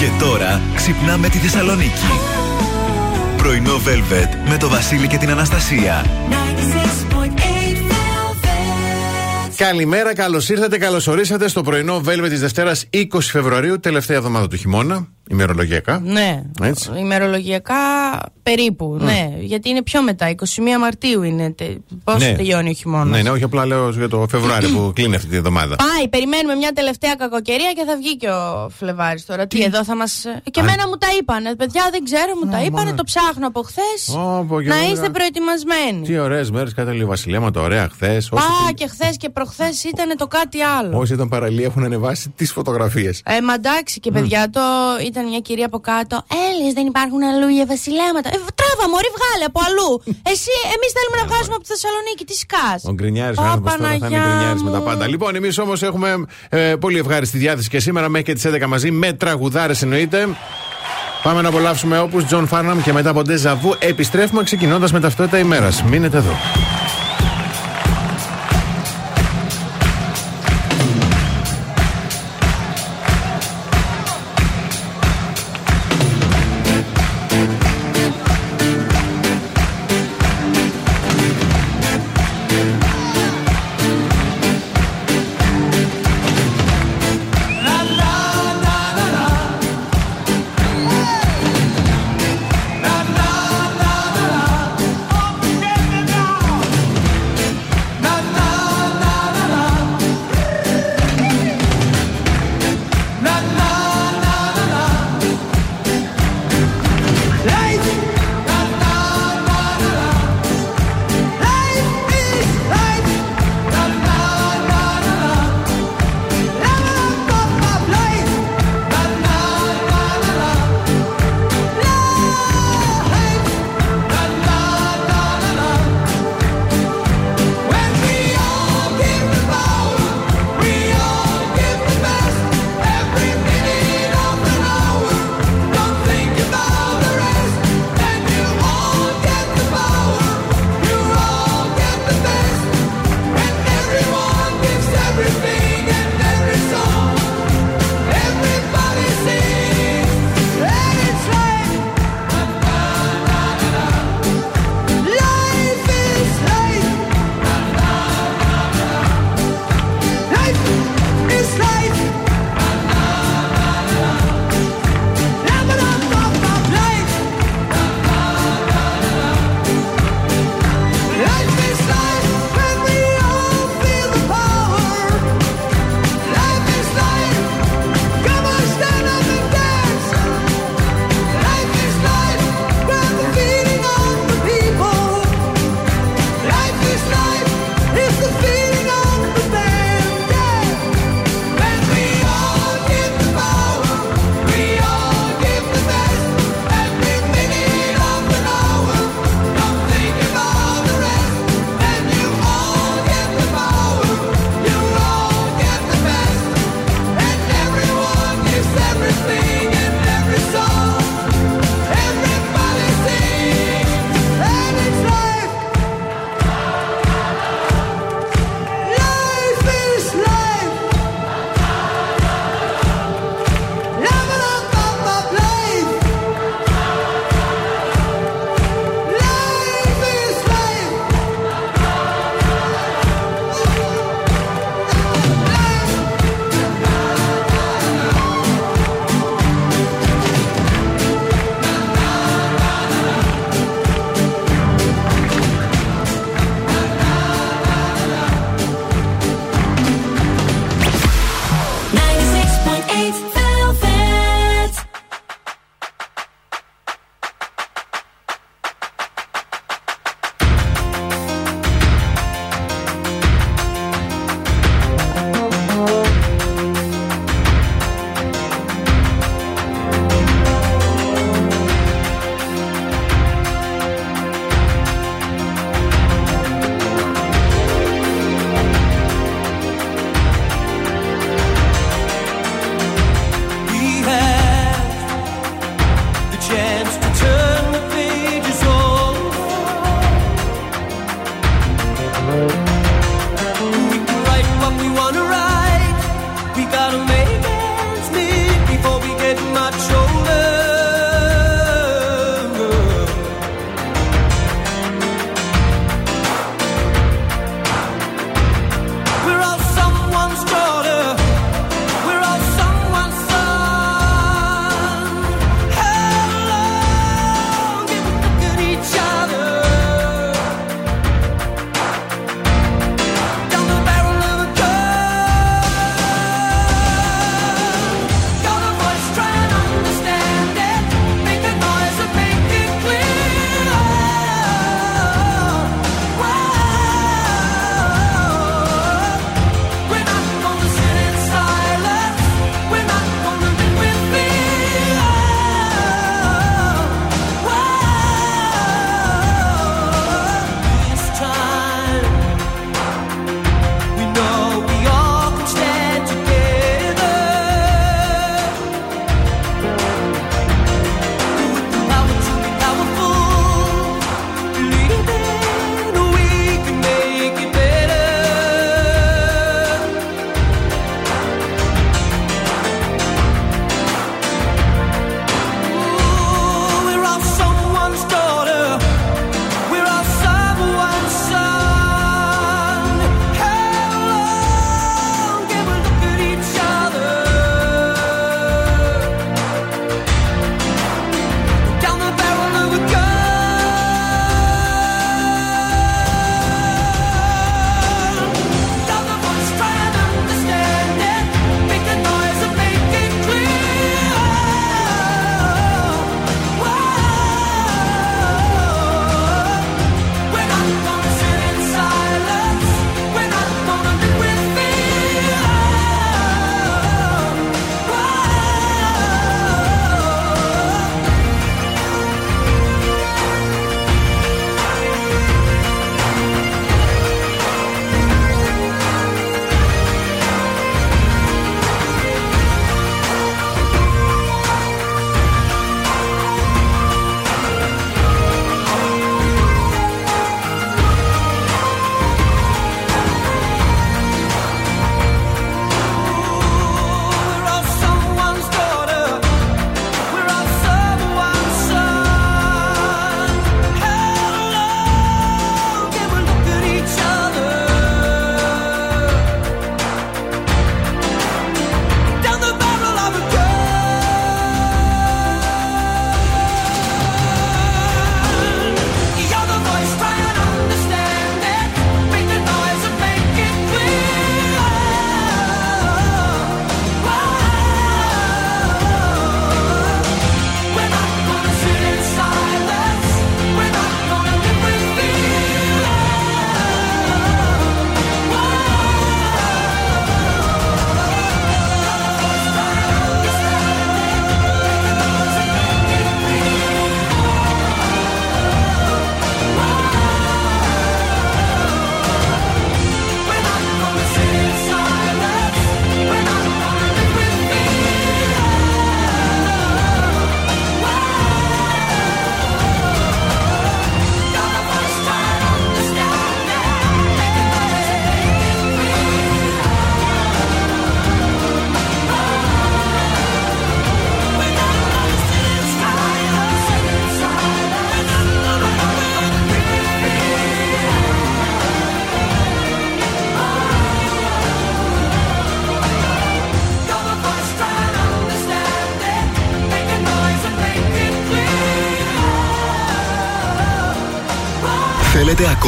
Και τώρα ξυπνάμε τη Θεσσαλονίκη. Πρωινό Velvet με το Βασίλη και την Αναστασία. Καλημέρα, καλώς ήρθατε, καλώς ορίσατε στο πρωινό Velvet της Δευτέρας 20 Φεβρουαρίου, τελευταία εβδομάδα του χειμώνα. Ημερολογιακά. Ναι. Έτσι. Ημερολογιακά περίπου. Ναι. Γιατί είναι πιο μετά. 21 Μαρτίου είναι. τε- Πώς Ναι. τελειώνει ο χειμώνας. Ναι, ναι, όχι απλά λέω για το Φεβρουάριο που κλείνει αυτή τη εβδομάδα. Πάει, περιμένουμε μια τελευταία κακοκαιρία και θα βγει και ο Φλεβάρης τώρα. Τι, εδώ θα μα. Και εμένα μου τα είπανε. Παιδιά, δεν ξέρω, μου τα είπανε. Το ψάχνω από χθες. Ω, και Να βέβαια. είστε προετοιμασμένοι. Τι ωραίες μέρες κάτω λίγο βασιλέματα, ωραία χθες. Α, και χθες και προχθές ήταν το κάτι άλλο. Όσοι ήταν παραλία έχουν ανεβάσει τις φωτογραφίες. Ε, μα εντάξει και παιδιά, το ήταν μια κυρία από κάτω. Έλληνε δεν υπάρχουν αλλού για βασιλέματα. Ε, τράβα, μωρή, βγάλε από αλλού. Εσύ, εμείς θέλουμε να βγάζουμε από τη Θεσσαλονίκη. Τι σκάς. Ο Γκρινιάρης ο Ω, άνθρωπο τώρα θα είναι Παναγιά γκρινιάρης με τα μου. πάντα. Λοιπόν, εμείς όμως έχουμε ε, πολύ ευχάριστη διάθεση και σήμερα μέχρι και τις 11 μαζί με τραγουδάρες εννοείται. Πάμε να απολαύσουμε όπω John Farnham και μετά από Déjà Vu επιστρέφουμε ξεκινώντας με ταυτότητα ημέρας. Μείνετε εδώ.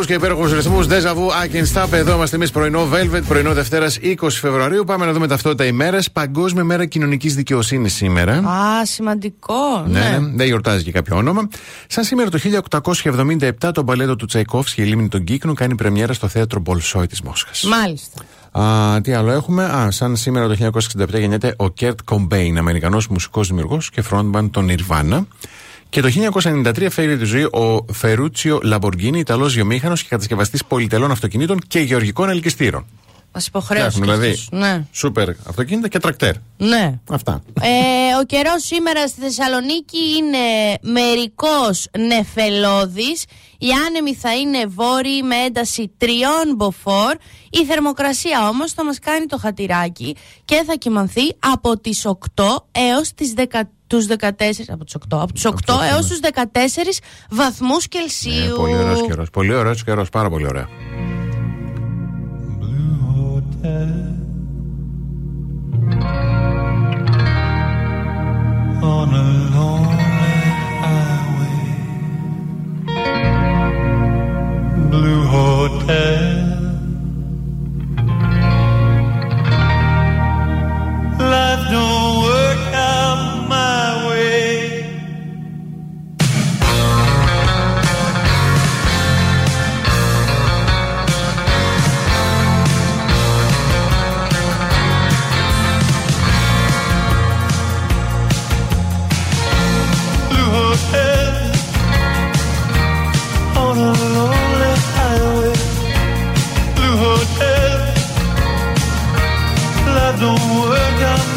Και υπέροχου ρυθμούς. Déjà Vu, Aching Stop. Εδώ είμαστε εμείς πρωινό Velvet, πρωινό Δευτέρας 20 Φεβρουαρίου. Πάμε να δούμε ταυτότητα ημέρας. Παγκόσμια μέρα κοινωνικής δικαιοσύνης σήμερα. Α, σημαντικό. Ναι, ναι. δεν γιορτάζει και κάποιο όνομα. Σαν σήμερα το 1877 το μπαλέτο του Τσαϊκόφσκι, η λίμνη των Κύκνων, κάνει πρεμιέρα στο θέατρο Μπολσόι της Μόσχας. Μάλιστα. Α, τι άλλο έχουμε; Α, σαν σήμερα το 1967 γεννιέται ο Kurt Cobain, Αμερικανός μουσικός δημιουργός και frontman των Nirvana. Και το 1993 φέρει τη ζωή ο Φερούτσιο Λαμποργίνη, Ιταλός βιομήχανος και κατασκευαστής πολυτελών αυτοκινήτων και γεωργικών ελκυστήρων. Μας υποχρέωσε. Δηλαδή, ναι. σούπερ αυτοκίνητα και τρακτέρ. Ναι. Αυτά. Ε, ο καιρός σήμερα στη Θεσσαλονίκη είναι μερικός νεφελώδης. Οι άνεμοι θα είναι βόρειοι με ένταση τριών μποφόρ. Η θερμοκρασία όμως θα μας κάνει το χατηράκι και θα κοιμανθεί από τις 8 έως τις 13 τους 14, από τους 8, από τους 8 έως ναι. τους 14 βαθμούς ναι, Κελσίου. Ναι, πολύ ωραίος καιρός, πολύ ωραίος, καιρός, πάρα πολύ ωραία. On a. don't work out.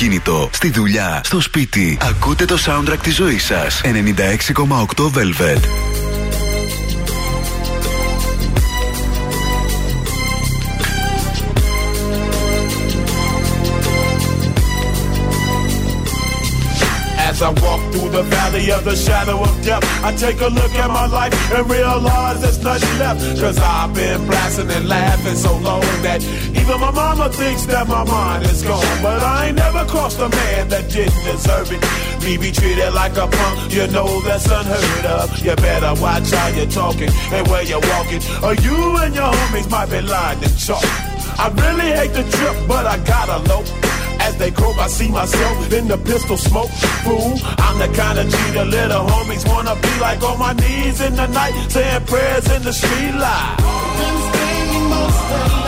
Αυτοκίνητο, στη δουλειά, στο σπίτι. Ακούτε το soundtrack της ζωής σας. 96,8 Velvet. As I walk through the valley of the shadow of death, I take a look at my life and realize there's nothing left. Cause I've been blasting and laughing so long that even my mama thinks that my mind is gone. But I ain't never crossed a man that didn't deserve it. Me be treated like a punk, you know that's unheard of. You better watch how you're talking and where you're walking, or you and your homies might be lying in chalk. I really hate the trip, but I gotta low. As they croak, I see myself in the pistol smoke. Fool, I'm the kind of G the little homies wanna be like on my knees in the night, saying prayers in the street light.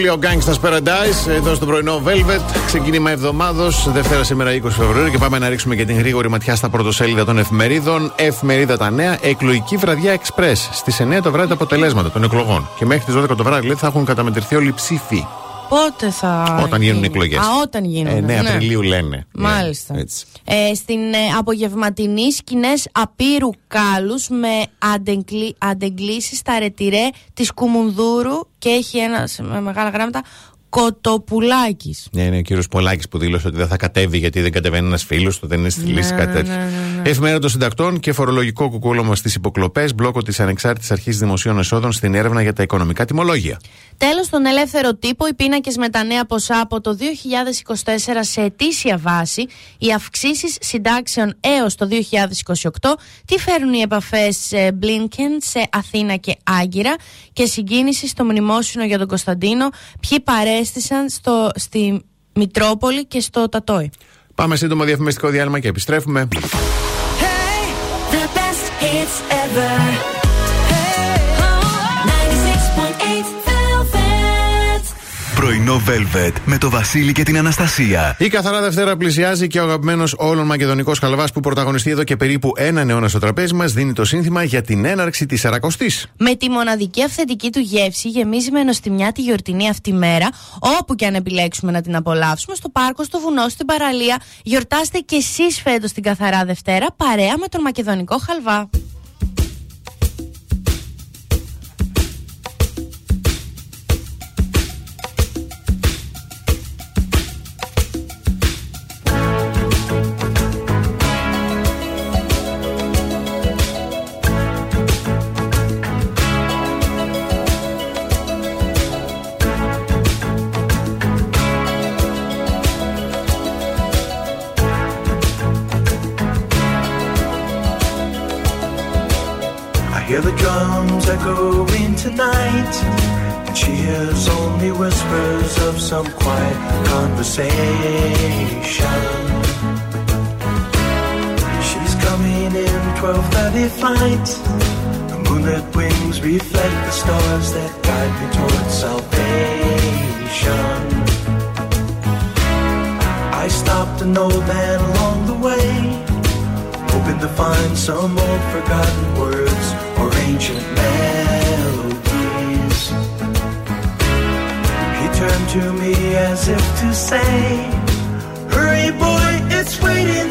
Coolio Gangsta's Paradise εδώ στο πρωινό Velvet. Ξεκίνημα εβδομάδος, Δευτέρα σήμερα 20 Φεβρουαρίου και πάμε να ρίξουμε και την γρήγορη ματιά στα πρωτοσέλιδα των εφημερίδων. Εφημερίδα τα νέα, εκλογική βραδιά Express. Στις 9 το βράδυ τα αποτελέσματα των εκλογών. Και μέχρι τις 12 το βράδυ λέει, θα έχουν καταμετρηθεί όλοι οι ψήφοι. Πότε θα. Όταν γίνουν εκλογές. Α, όταν γίνουν. Ε, 9 Απριλίου λένε. Μάλιστα. Ναι, έτσι. Ε, στην ε, απογευματινή σκηνές απείρου κάλους με αντεγκλή, αντεγκλήσεις στα ρετυρέ της Κουμουνδούρου και έχει ένα σε- με μεγάλα γράμματα Κοτοπουλάκης. Ναι, είναι ο κύριος Πολάκης που δήλωσε ότι δεν θα κατέβει γιατί δεν κατεβαίνει ένας φίλος του, δεν είναι στη λύση, κάτι τέτοιο. Εφημερίδα των Συντακτών και φορολογικό κουκούλωμα στις υποκλοπές, μπλόκο της Ανεξάρτητης Αρχής Δημοσίων Εσόδων στην έρευνα για τα οικονομικά τιμολόγια. Τέλος, στον ελεύθερο τύπο, οι πίνακες με τα νέα ποσά από το 2024 σε ετήσια βάση, οι αυξήσεις συντάξεων έως το 2028, τι φέρουν οι επαφές Blinken σε Αθήνα και Άγκυρα και συγκίνηση στο μνημόσυνο για τον Κωνσταντίνο, ποιοι παρέστησαν στο, στη Μητρόπολη και στο Τατόι. Πάμε σύντομο διαφημιστικό διάλειμμα και επιστρέφουμε. The best hits ever. Πρωινό Velvet με το Βασίλη και την Αναστασία. Η καθαρά Δευτέρα πλησιάζει και ο αγαπημένος όλων μακεδονικός χαλβά που πρωταγωνιστεί εδώ και περίπου έναν αιώνα στο τραπέζι μας δίνει το σύνθημα για την έναρξη της Αρακοστής. Με τη μοναδική αυθεντική του γεύση γεμίζει με νοστιμιά τη γιορτινή αυτή μέρα, όπου και αν επιλέξουμε να την απολαύσουμε, στο πάρκο, στο βουνό, στην παραλία. Γιορτάστε κι εσείς φέτος την καθαρά Δευτέρα παρέα με τον μακεδονικό χαλβά. Flight. The moonlit wings reflect the stars that guide me towards salvation. I stopped an old man along the way hoping to find some old forgotten words or ancient melodies. He turned to me as if to say, Hurry, boy, it's waiting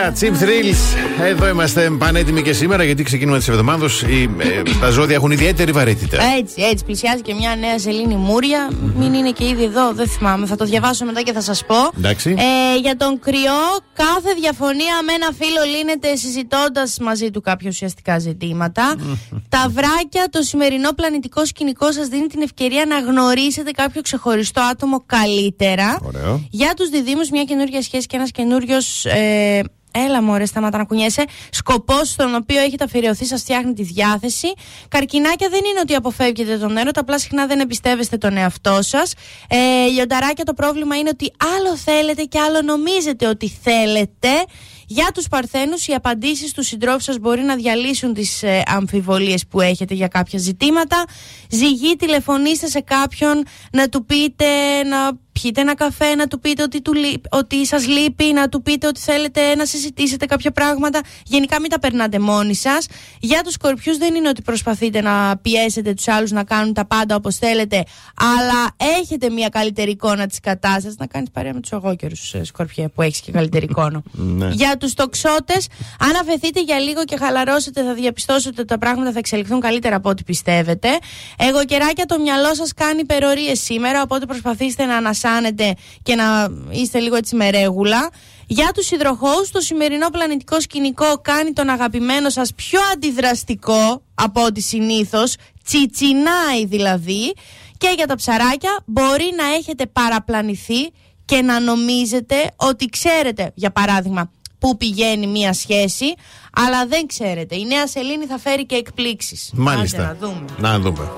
Sia Chip Thrills. Εδώ είμαστε πανέτοιμοι και σήμερα γιατί ξεκινούμε τη εβδομάδα. τα ζώδια έχουν ιδιαίτερη βαρύτητα. Έτσι, έτσι. Πλησιάζει και μια νέα σελήνη Μούρια. Μην είναι και ήδη εδώ, δεν θυμάμαι. Θα το διαβάσω μετά και θα σας πω. Εντάξει. Ε, για τον κρυό, κάθε διαφωνία με ένα φίλο λύνεται συζητώντας μαζί του κάποια ουσιαστικά ζητήματα. Τα βράκια, το σημερινό πλανητικό σκηνικό σας δίνει την ευκαιρία να γνωρίσετε κάποιο ξεχωριστό άτομο καλύτερα. Ωραίο. Για τους διδήμου, μια καινούργια σχέση και ένας καινούριος. Ε, Έλα μωρέ, σταματά να κουνιέσαι. Σκοπός στον οποίο έχετε αφιερωθεί σας φτιάχνει τη διάθεση. Καρκινάκια δεν είναι ότι αποφεύγετε τον έρωτα, απλά συχνά δεν εμπιστεύεστε τον εαυτό σας. Ε, λιονταράκια το πρόβλημα είναι ότι άλλο θέλετε και άλλο νομίζετε ότι θέλετε. Για τους παρθένους οι απαντήσεις του συντρόφου σας μπορεί να διαλύσουν τις ε, αμφιβολίες που έχετε για κάποια ζητήματα. Ζυγή τηλεφωνήστε σε κάποιον να του πείτε να πιείτε ένα καφέ, να του πείτε ότι, του, λείπ- ότι σας λείπει, να του πείτε ότι θέλετε να συζητήσετε κάποια πράγματα. Γενικά μην τα περνάτε μόνοι σας. Για τους σκορπιούς δεν είναι ότι προσπαθείτε να πιέσετε τους άλλους να κάνουν τα πάντα όπως θέλετε, αλλά έχετε μια καλύτερη εικόνα της κατάστασης. Να κάνεις παρέα με τους αγόκερους ε, σκορπιέ που έχεις και καλύτερη εικόνα. Ναι. Για τους τοξότες, αν αφαιθείτε για λίγο και χαλαρώσετε θα διαπιστώσετε ότι τα πράγματα θα εξελιχθούν καλύτερα από ό,τι πιστεύετε. Εγώ κεράκια το μυαλό σας κάνει υπερορίες σήμερα, οπότε προσπαθήστε να ανασάνετε και να είστε λίγο έτσι με ρέγουλα. Για τους υδροχώους, το σημερινό πλανητικό σκηνικό κάνει τον αγαπημένο σας πιο αντιδραστικό από ό,τι συνήθως, τσιτσινάει δηλαδή. Και για τα ψαράκια μπορεί να έχετε παραπλανηθεί και να νομίζετε ότι ξέρετε, για παράδειγμα, πού πηγαίνει μία σχέση, αλλά δεν ξέρετε. Η νέα σελήνη θα φέρει και εκπλήξεις. Μάλιστα. Άντε να δούμε. Να δούμε.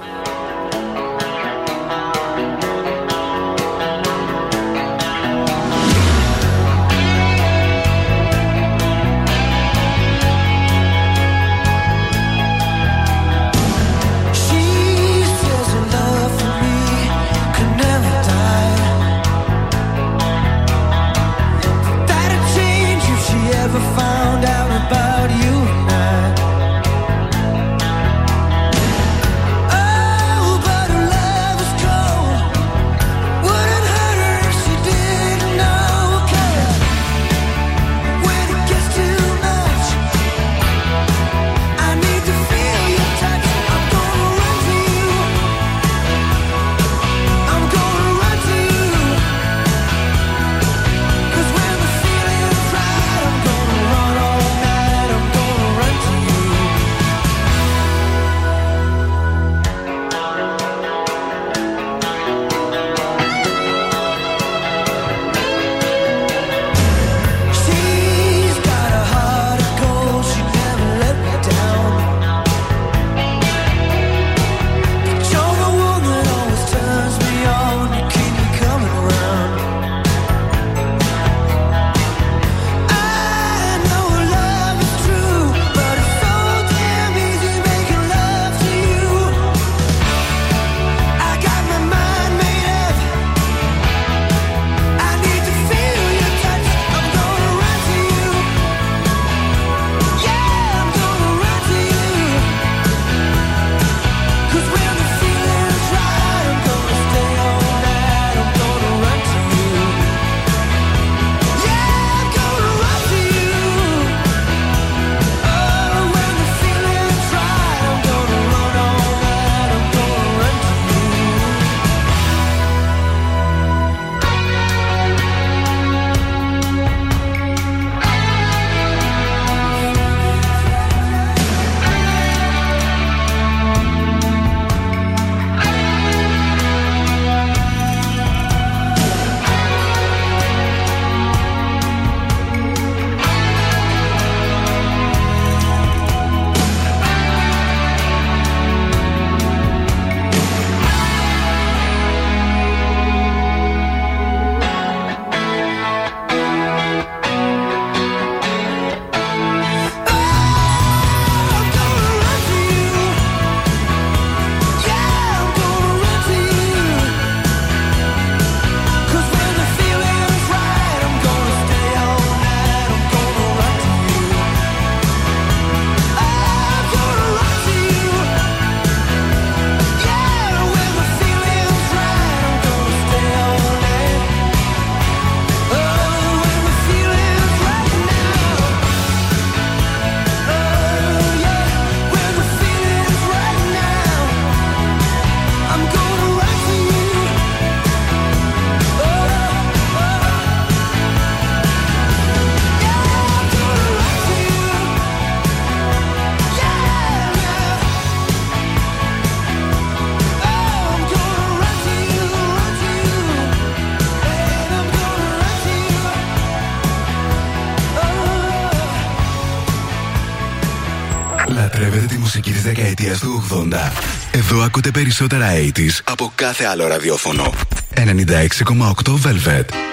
Δεκαετίας του 80. Εδώ ακούτε περισσότερα 80s από κάθε άλλο ραδιόφωνο. 96,8 Velvet.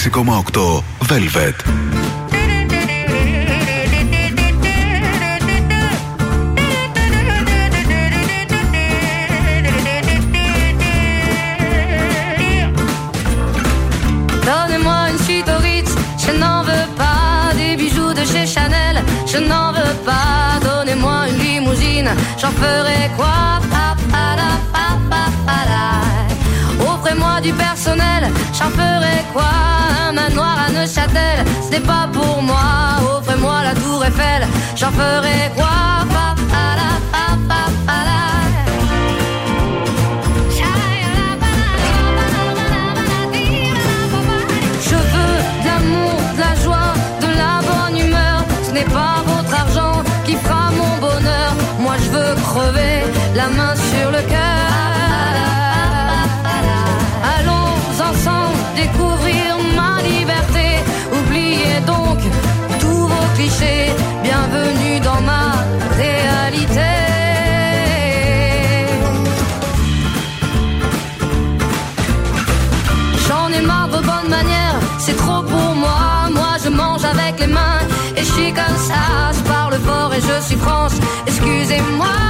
...96,8 Velvet. Donnez-moi une suite au Ritz, je n'en veux pas des bijoux de chez Chanel, je n'en veux pas. Donnez-moi une limousine, j'en ferai quoi? Offrez-moi du personnel, j'en ferai quoi Un manoir à Neuchâtel, ce n'est pas pour moi. Offrez-moi la tour Eiffel, j'en ferai quoi? Je veux de l'amour, de la joie, de la bonne humeur. Ce n'est pas votre argent qui fera mon bonheur. Moi je veux crever la main sur le cœur. Bienvenue dans ma réalité. J'en ai marre de bonnes manières, c'est trop pour moi. Moi je mange avec les mains et je suis comme ça. Je parle fort et je suis France, excusez-moi.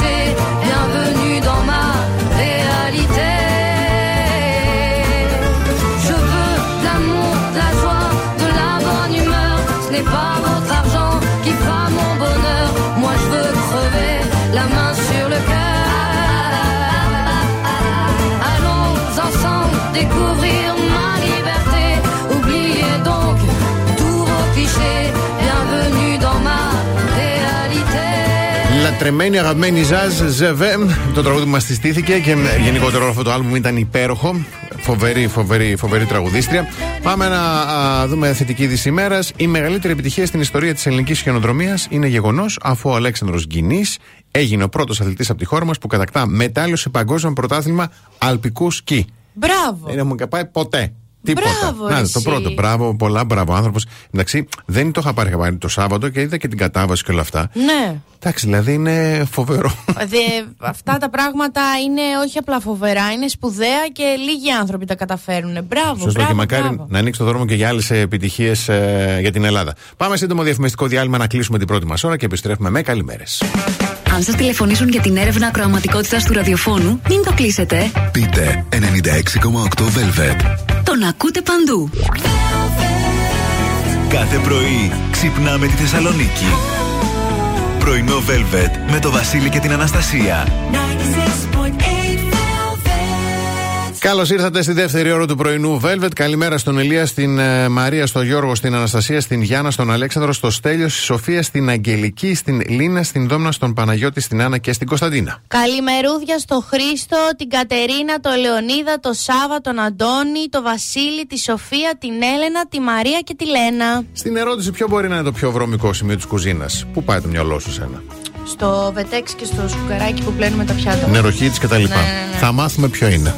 Bienvenue dans ma réalité. Je veux de l'amour, de la joie, de la bonne humeur. Ce n'est pas votre argent. Λατρεμένη, αγαπημένη Ζαζ Ζεβέ. Το τραγούδι που μας τη στήθηκε και γενικότερο αυτό το άλμπουμ ήταν υπέροχο. Φοβερή, φοβερή, φοβερή τραγουδίστρια. Πάμε να α, δούμε θετική είδηση ημέρας. Η μεγαλύτερη επιτυχία στην ιστορία της ελληνικής χιονοδρομίας είναι γεγονός αφού ο Αλέξανδρος Γκινής έγινε ο πρώτος αθλητής από τη χώρα μας που κατακτά μετάλλιο σε παγκόσμιο πρωτάθλημα αλπικού σκι. Μπράβο. Δεν μου πάει ποτέ. Τίποτα. Μπράβο, Να, ρε το εσύ. πρώτο. Μπράβο, πολλά μπράβο άνθρωπος. Εντάξει, δεν το είχα πάρει, είχα πάρει το Σάββατο και είδα και την κατάβαση και όλα αυτά. Ναι. Εντάξει, δηλαδή είναι φοβερό. Δε, αυτά τα πράγματα είναι όχι απλά φοβερά, είναι σπουδαία και λίγοι άνθρωποι τα καταφέρουν. Μπράβο, Σωστό μπράβο, και μακάρι μπράβο. να ανοίξει το δρόμο και για άλλες επιτυχίες για την Ελλάδα. Πάμε σύντομο διαφημιστικό διάλειμμα να κλείσουμε την πρώτη μας ώρα και επιστρέφουμε με καλημέρες. Αν σας τηλεφωνήσουν για την έρευνα ακροαματικότητας του ραδιοφώνου, μην το κλείσετε. Πείτε 96,8 Velvet. Τον ακούτε παντού. Κάθε πρωί ξυπνάμε τη Θεσσαλονίκη. Πρωινό Velvet με το Βασίλη και την Αναστασία. 96.8 Velvet. Καλώς ήρθατε στη δεύτερη ώρα του πρωινού Velvet. Καλημέρα στον Ελία, στην ε, Μαρία, στον Γιώργο, στην Αναστασία, στην Γιάννα, στον Αλέξανδρο, στο Στέλιο, στη Σοφία, στην Αγγελική, στην Λίνα, στην Δόμνα, στον Παναγιώτη, στην Άννα και στην Κωνσταντίνα. Καλημερούδια στο Χρήστο, την Κατερίνα, τον Λεωνίδα, τον Σάβα, τον Αντώνη, τον Βασίλη, τη Σοφία, την Έλενα, τη Μαρία και τη Λένα. Στην ερώτηση, ποιο μπορεί να είναι το πιο βρωμικό σημείο της κουζίνας. Πού πάει το μυαλό σου σένα. Στο βετέξ και στο σφουγγαράκι που πλένουμε τα πιάτα. Νεροχύτη κτλ. Ναι, ναι, ναι. Θα μάθουμε ποιο είναι.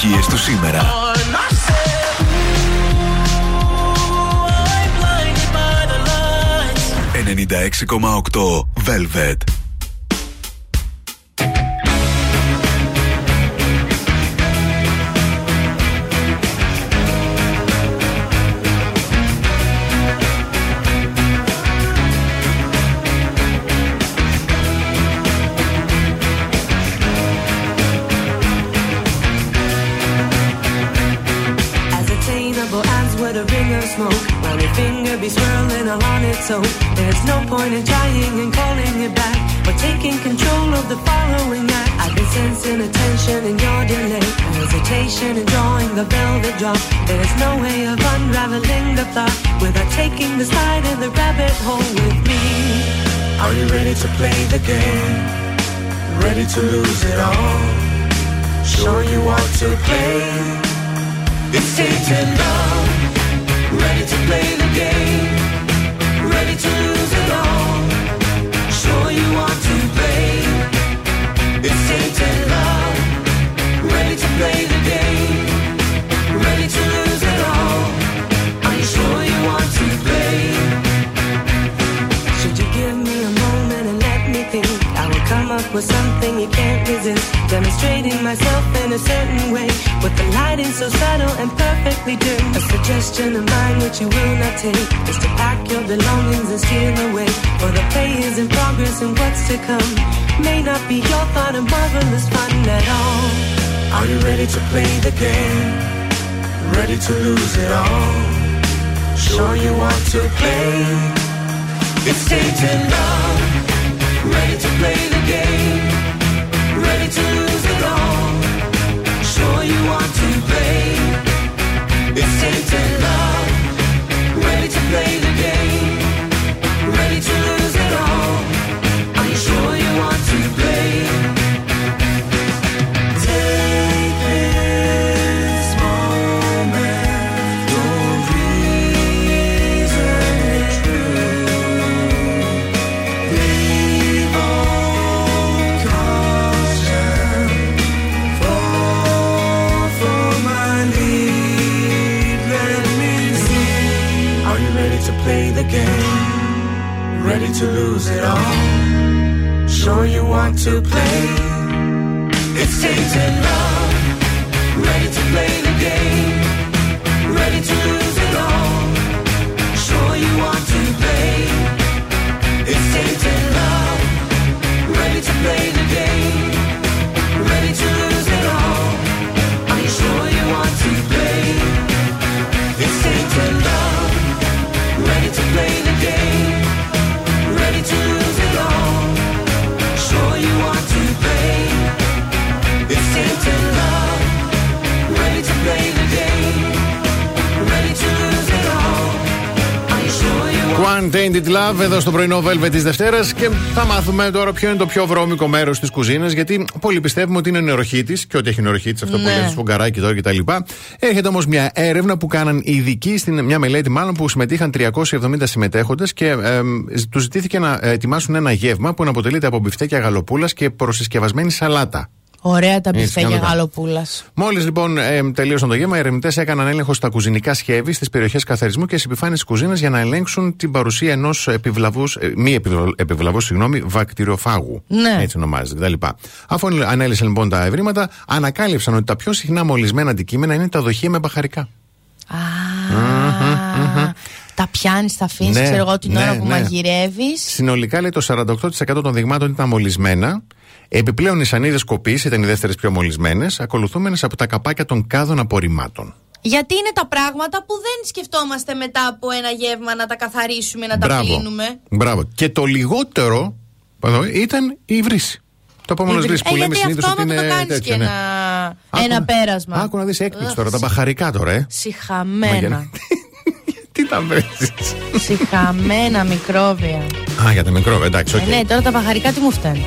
επιτυχίες του σήμερα. something you can't resist. Demonstrating myself in a certain way. With the lighting so subtle and perfectly dim. A suggestion of mine which you will not take is to pack your belongings and steal away. For the play is in progress and what's to come may not be your thought of marvelous fun at all. Are you ready to play the game? Ready to lose it all? Sure you want to play? It's taking love ready to play the game play the game. To lose it all. Sure you want to play. It's tainted love. Ready to play the game. Ready to lose it all. Sure you want to play. It's tainted love. Ready to play One Tainted Love εδώ στο πρωινό Velvet της Δευτέρας και θα μάθουμε τώρα ποιο είναι το πιο βρώμικο μέρος της κουζίνας. Γιατί πολλοί πιστεύουμε ότι είναι νεροχήτη και ότι έχει νεροχήτη, αυτό που Ναι. λέει σφουγγαράκι τώρα κτλ. Έρχεται όμως μια έρευνα που κάναν οι ειδικοί, στην, μια μελέτη μάλλον που συμμετείχαν 370 συμμετέχοντες και τους ζητήθηκε να ετοιμάσουν ένα γεύμα που να αποτελείται από μπιφτέκια γαλοπούλας και προσυσκευασμένη σαλάτα. Ωραία τα Έτσι, μπιφτέκια κάντε τα. γαλοπούλας. Μόλις λοιπόν ε, τελείωσαν το γεύμα, οι ερευνητές έκαναν έλεγχο στα κουζινικά σχέδια, στις περιοχές καθαρισμού και στι επιφάνειε της κουζίνας για να ελέγξουν την παρουσία ενός επιβλαβούς, ε, μη επιβλα- επιβλαβούς, συγγνώμη, βακτηριοφάγου. Ναι. Έτσι ονομάζεται κτλ. Αφού ανέλησαν λοιπόν τα ευρήματα, ανακάλυψαν ότι τα πιο συχνά μολυσμένα αντικείμενα είναι τα δοχεία με μπαχαρικά. Τα πιάνεις, τα αφήνεις, Ναι, ξέρω εγώ την ναι, ώρα που ναι. μαγειρεύεις. Συνολικά λέει το 48% των δειγμάτων ήταν μολυσμένα. Επιπλέον οι σανίδες κοπή ήταν οι δεύτερες πιο μολυσμένες, ακολουθούμενες από τα καπάκια των κάδων απορριμμάτων. Γιατί είναι τα πράγματα που δεν σκεφτόμαστε μετά από ένα γεύμα να τα καθαρίσουμε, να τα πλύνουμε. Μπράβο. Και το λιγότερο εδώ, ήταν η βρύση. Το επόμενο Ε, βρύση που ε, λέμε γιατί συνήθως ότι αυτόματα είναι το κάνεις τέτοιο. και ναι. ένα, Άκου ένα να- πέρασμα. Άκου να δεις έκπληξη Αχ, τώρα, τα μπαχαρικά τώρα, ε. Συχαμένα. Τι τα βρέσεις. Συχαμένα μικρόβια. Α, για τα μικρό, εντάξει, οκ. Ε, ναι, τώρα τα μπαχαρικά τι μου φτάνει.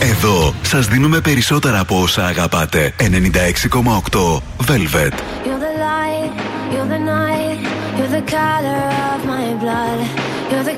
Εδώ σας δίνουμε περισσότερα από όσα αγαπάτε. 96,8 Velvet. You're the light, you're the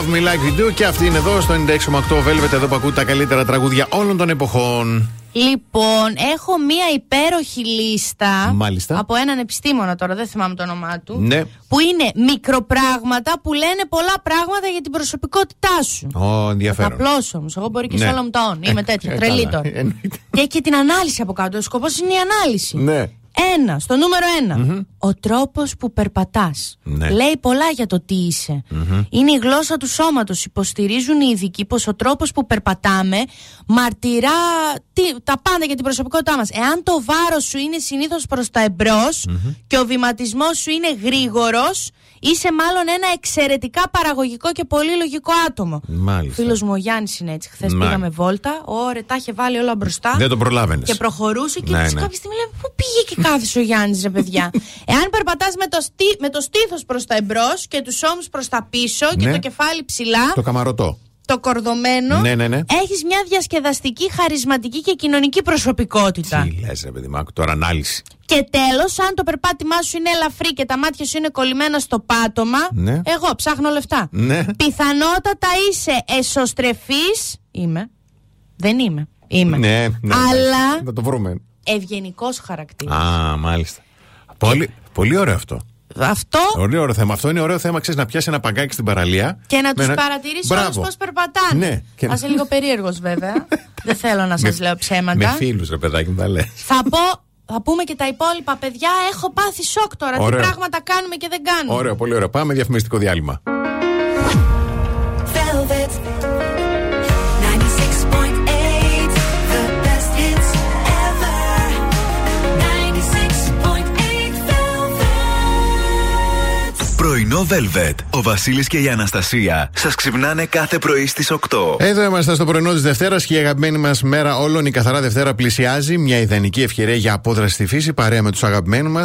Love Me Like You Do. Και αυτή είναι εδώ στο 96,8 Velvet, εδώ που ακούτε τα καλύτερα τραγούδια όλων των εποχών. Λοιπόν, έχω μία υπέροχη λίστα. Μάλιστα. Από έναν επιστήμονα τώρα, δεν θυμάμαι το όνομά του. Ναι. Που είναι μικροπράγματα που λένε πολλά πράγματα για την προσωπικότητά σου. Ω, ενδιαφέρον. Απλώ όμως. Εγώ μπορεί και Ναι. σε όλα μου τα όν. Είμαι Ε, τέτοια. ε, Τρελή καλά. τώρα. Εννοείται. Και έχει και την ανάλυση από κάτω. Ο σκοπός είναι η ανάλυση. Ναι. Ένα, στο νούμερο ένα. Ο τρόπος που περπατάς. Ναι. Λέει πολλά για το τι είσαι. Είναι η γλώσσα του σώματος. Υποστηρίζουν οι ειδικοί πως ο τρόπος που περπατάμε μαρτυρά τι, τα πάντα για την προσωπικότητά μας. Εάν το βάρος σου είναι συνήθως προς τα εμπρο και ο βηματισμός σου είναι γρήγορος, είσαι μάλλον ένα εξαιρετικά παραγωγικό και πολύ λογικό άτομο. Μάλιστα. Φίλος μου ο Γιάννης είναι έτσι. Χθες Μα. πήγαμε βόλτα. Ωραία, τα είχε βάλει όλα μπροστά. Δεν το προλάβαινες. Και προχωρούσε και Ναι, ναι, ναι. κάποια στιγμή λέμε Πού πήγε και κάθισε ο Γιάννης, ρε παιδιά; Εάν περπατάς με το, στή, με το στήθος προς τα εμπρός και τους ώμους προς τα πίσω και Ναι. το κεφάλι ψηλά, Το καμαρωτό. Το κορδωμένο, Ναι, ναι, ναι. έχεις μια διασκεδαστική, χαρισματική και κοινωνική προσωπικότητα. Τι λες, ρε παιδί μου, άκου τώρα ανάλυση. Και τέλος, αν το περπάτημά σου είναι ελαφρύ και τα μάτια σου είναι κολλημένα στο πάτωμα, Ναι. εγώ ψάχνω λεφτά. Ναι. Πιθανότατα είσαι εσωστρεφής. Είμαι. Δεν είμαι. Είμαι. Ναι, ναι. Αλλά Θα το βρούμε. ευγενικός χαρακτήρας. Α, μάλιστα. Πολύ, πολύ ωραίο αυτό. Αυτό Πολύ ωραίο θέμα. Αυτό είναι ωραίο θέμα, ξέρεις, να πιάσει ένα παγκάκι στην παραλία. και να με τους ένα- παρατηρήσει Μπράβο. όλους πώς περπατάνε. Ναι, και Θα να- είσαι λίγο περίεργος βέβαια. Δεν θέλω να σας λέω Με ψέματα. φίλους, ρε παιδάκι μου, τα λες. Θα πω. Θα πούμε και τα υπόλοιπα, παιδιά. Έχω πάθει σοκ τώρα. Ωραίο. Τι πράγματα κάνουμε και δεν κάνουμε. Ωραίο, πολύ ωραίο. Πάμε διαφημιστικό διάλειμμα. Πρωινό Velvet. Ο Βασίλης και η Αναστασία σας ξυπνάνε κάθε πρωί στις 8. Εδώ είμαστε στο πρωινό της Δευτέρας και η αγαπημένη μας μέρα όλων. Η καθαρά Δευτέρα πλησιάζει. Μια ιδανική ευκαιρία για απόδραση στη φύση παρέα με τους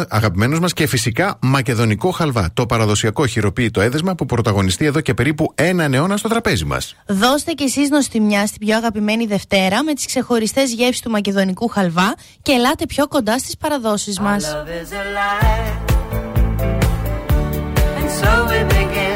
αγαπημένου μα και φυσικά μακεδονικό χαλβά. Το παραδοσιακό χειροποίητο έδεσμα που πρωταγωνιστεί εδώ και περίπου έναν αιώνα στο τραπέζι μας. Δώστε κι εσείς νοστιμιά στην πιο αγαπημένη Δευτέρα με τις ξεχωριστές γεύσεις του μακεδονικού χαλβά και ελάτε πιο κοντά στις παραδόσεις μας. So we begin.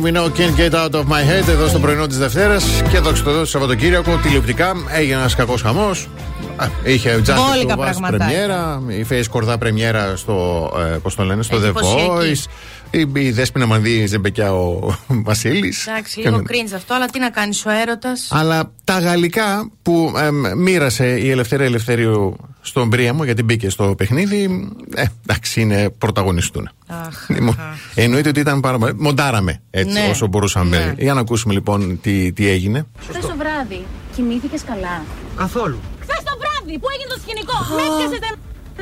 Kylie Minogue Can't Get Out of My Head εδώ στο πρωινό της Δευτέρας και δόξα τω Θεώ, το Σαββατοκύριακο τηλεοπτικά έγινε ένας κακός χαμός. Είχε Justice Μπόλικα to Us πραγματάκια. πρεμιέρα, η Face Κορδά πρεμιέρα στο, ε, πώς το λένε, στο The Εντυπωσιακή. Voice. Η, η Δέσποινα Μανδύ Ζεμπεκιά ο Βασίλης. Εντάξει, λίγο cringe αυτό, αλλά τι να κάνεις ο έρωτας. Αλλά τα γαλλικά που εμ, μοίρασε η Ελευθερία Ελευθερίου στον Πρίαμο γιατί μπήκε στο παιχνίδι, ε, εντάξει, είναι πρωταγωνιστούν. Λοιπόν, Εννοείται ότι ήταν πάρα πολύ. Μοντάραμε έτσι Ναι. όσο μπορούσαμε. Ναι. Για να ακούσουμε λοιπόν τι, τι έγινε. Χθες το βράδυ κοιμήθηκες καλά; Καθόλου. Χθες το βράδυ που έγινε το σκηνικό; Με έπιασες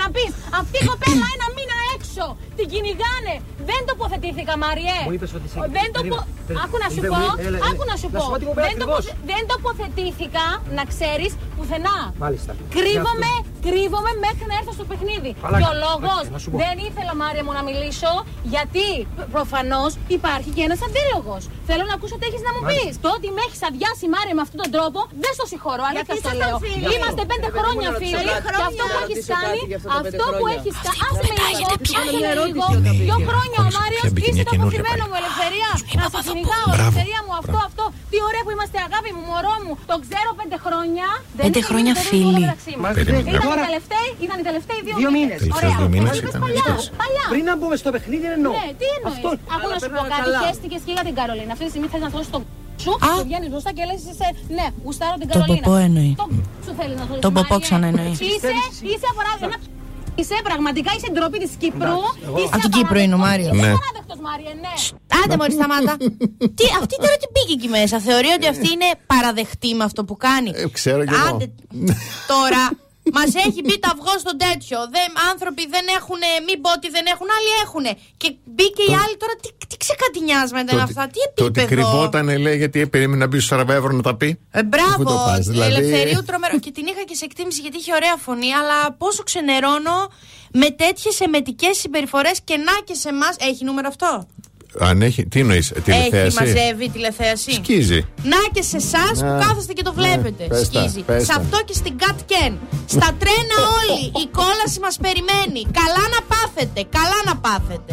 να πεις αυτή η κοπέλα ένα μήνα έξω. Την κυνηγάνε. Δεν τοποθετήθηκα, Μαριέ. Μου είπες ότι σε- Δεν το περίμενε, περίμενε. Άκου να σου Είπε, πω. μου- έλα, Άκου να σου να πω. σου πω τι μου είπε Δεν, ακριβώς. τοποθε- δεν τοποθετήθηκα, να ξέρεις, πουθενά. Μάλιστα. Κρύβομαι, Για αυτό. κρύβομαι μέχρι να έρθω στο παιχνίδι. Καλά, και ο καλά, λόγος να σου πω. δεν ήθελα, Μάρια μου, να μιλήσω, γιατί προφανώς υπάρχει και ένας αντίλογος. Θέλω να ακούσω τι έχεις να μου πεις. Το ότι με έχεις αδειάσει, Μάρια, με αυτόν τον τρόπο, δεν στο συγχωρώ. Αλήθεια στο λέω. Είμαστε πέντε χρόνια φίλοι. Και αυτό που έχεις κάνει, αυτό που έχεις κάνει. Άσε με λίγο, άσε με λίγο; Δύο χρόνια ο Μάριο μπήκε είσαι μια το καινούρια αποθυμένο μου, ελευθερία. Να σε κυνηγάω, Μπράβο. ελευθερία μου, αυτό, αυτό. Τι ωραία που είμαστε, αγάπη μου, μωρό μου. Το ξέρω πέντε χρόνια. Δεν Πέντε είναι χρόνια το ρούχο φίλοι. μεταξύ μας. Περίμενε. Ήταν οι Τώρα- τελευταίοι, ήταν οι τελευταίοι δύο, Δύο μήνες. Τελευταίους Ωραία. δύο μήνες Μας είπες ήταν παλιά. χθες. Παλιά. Πριν να μπούμε στο παιχνίδι, εννοώ. Ναι, τι εννοείς. Αυτό. Άκου να σου πω περνάμε κάτι. καλά. Χαίστηκες και για την Καρολίνα. Αυτή τη στιγμή θες να δώσεις τον σου Α. και βγαίνεις μπροστά και λες είσαι, ναι, γουστάρω την Το Καρολίνα. ποπό εννοεί. Το σου θέλει να δώσεις Το ποπό Μάριε. ξαναεννοεί. Είσαι, είσαι απαράδεκτο. Είσαι πραγματικά, είσαι ντροπή της Κύπρου. Είσαι Από την Κύπρο είναι ο Μάριος. Είσαι Ναι. απαράδεκτος, Μάριε, ναι. Άντε μόλι σταμάτα. τι, αυτή τώρα τι μπήκε εκεί μέσα. Θεωρεί ότι αυτή είναι παραδεχτή με αυτό που κάνει. Ε, ξέρω κι εγώ. Άντε, τώρα μας έχει μπει το αυγό στον τέτοιο. Δεν, άνθρωποι δεν έχουν, μην πω ότι δεν έχουν, άλλοι έχουν. Και μπήκε η άλλη τώρα. Τι, τι ξεκατηνιάσματα είναι αυτά, τι Το ότι επίπεδο; κρυβόταν, λέει, γιατί περίμενε να μπει στο 40 ευρώ να τα πει. Ε, μπράβο, Πού το πας, δηλαδή; Ελευθερίου τρομερό. και την είχα και σε εκτίμηση γιατί είχε ωραία φωνή, αλλά πόσο ξενερώνω με τέτοιες εμετικές συμπεριφορές και να και σε εμάς. Έχει νούμερο αυτό; Αν έχει, τι εννοείς, Έχει, τηλεθέαση; μαζεύει τηλεθέαση. Σκίζει. Να και σε εσάς που Ναι. κάθεστε και το βλέπετε. Ναι, πες τα, Σκίζει. πες Σε τα. αυτό και στην Cat Ken. Στα τρένα όλοι. Η κόλαση μας περιμένει. Καλά να πάθετε. Καλά να πάθετε.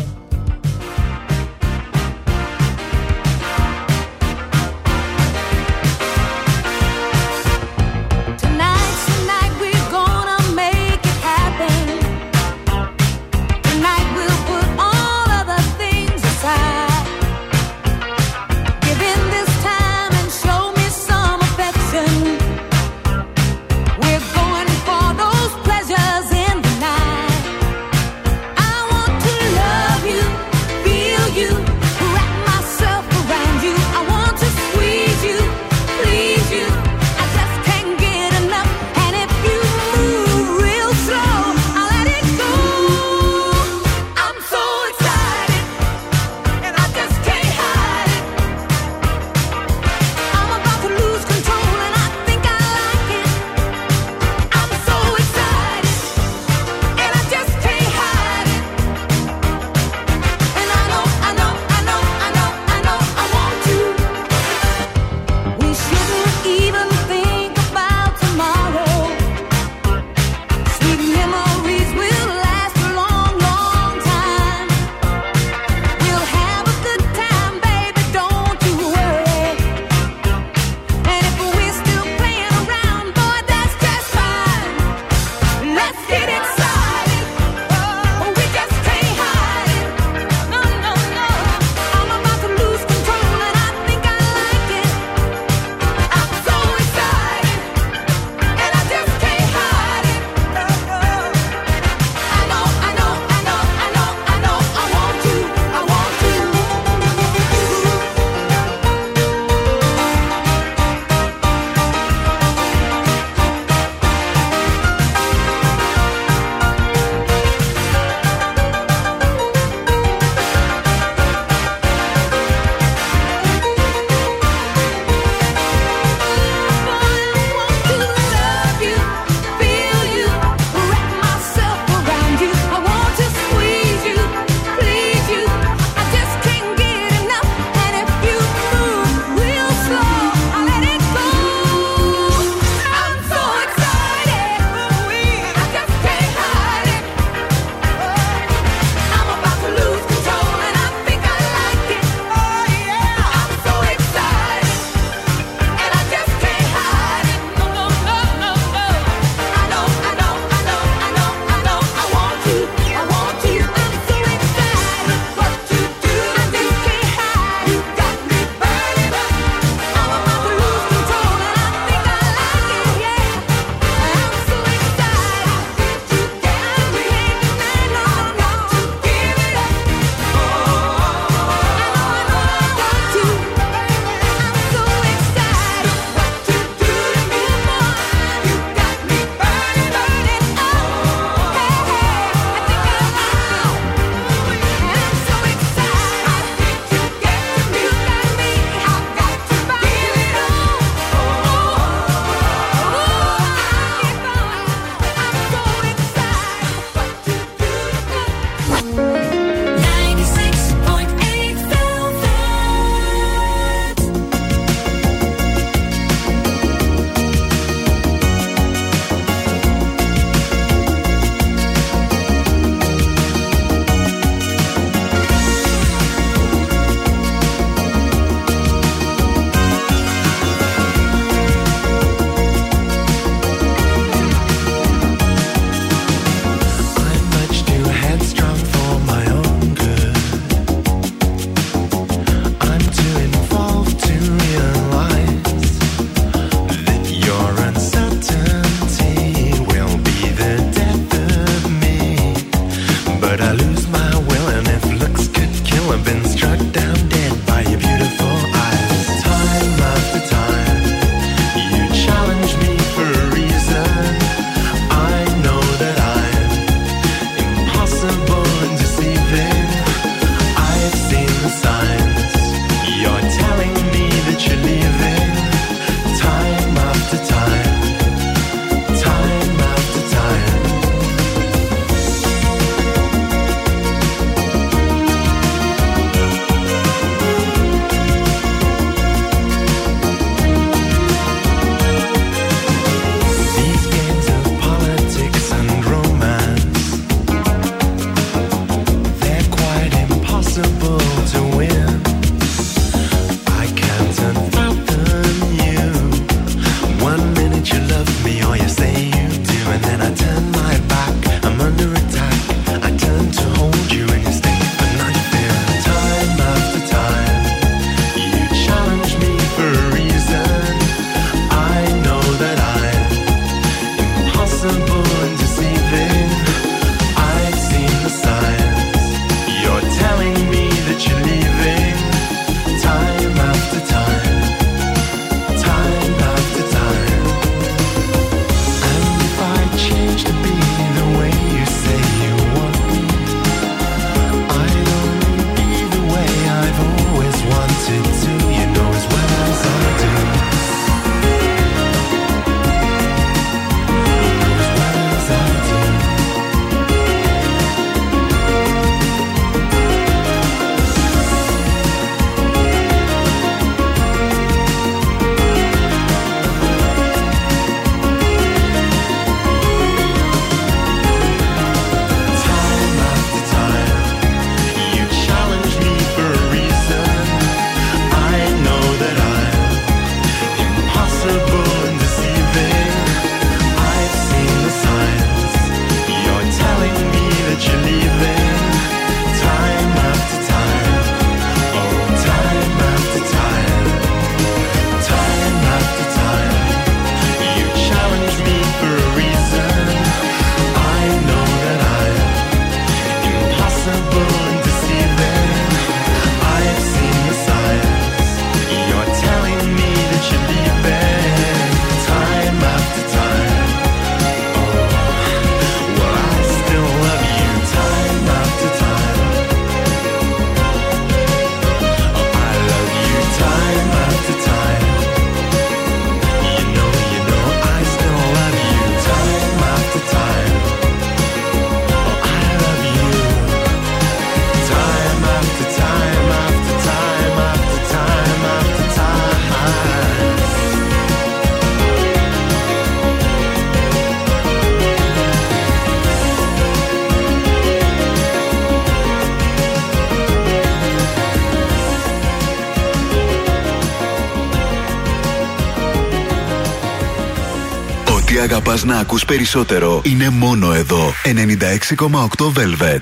Να ακούς περισσότερο είναι μόνο εδώ. 96,8 Velvet.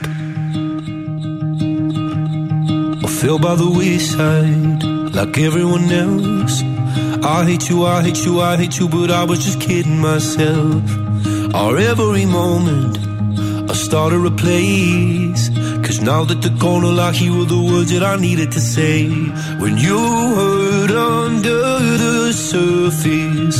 I fell by the wayside like everyone else. I hate you, I hate you, I hate you, but I was just kidding myself. Our every moment I started a place. Cause now that they're gone, all I hear are the words that I needed to say. When you hurt under the surface,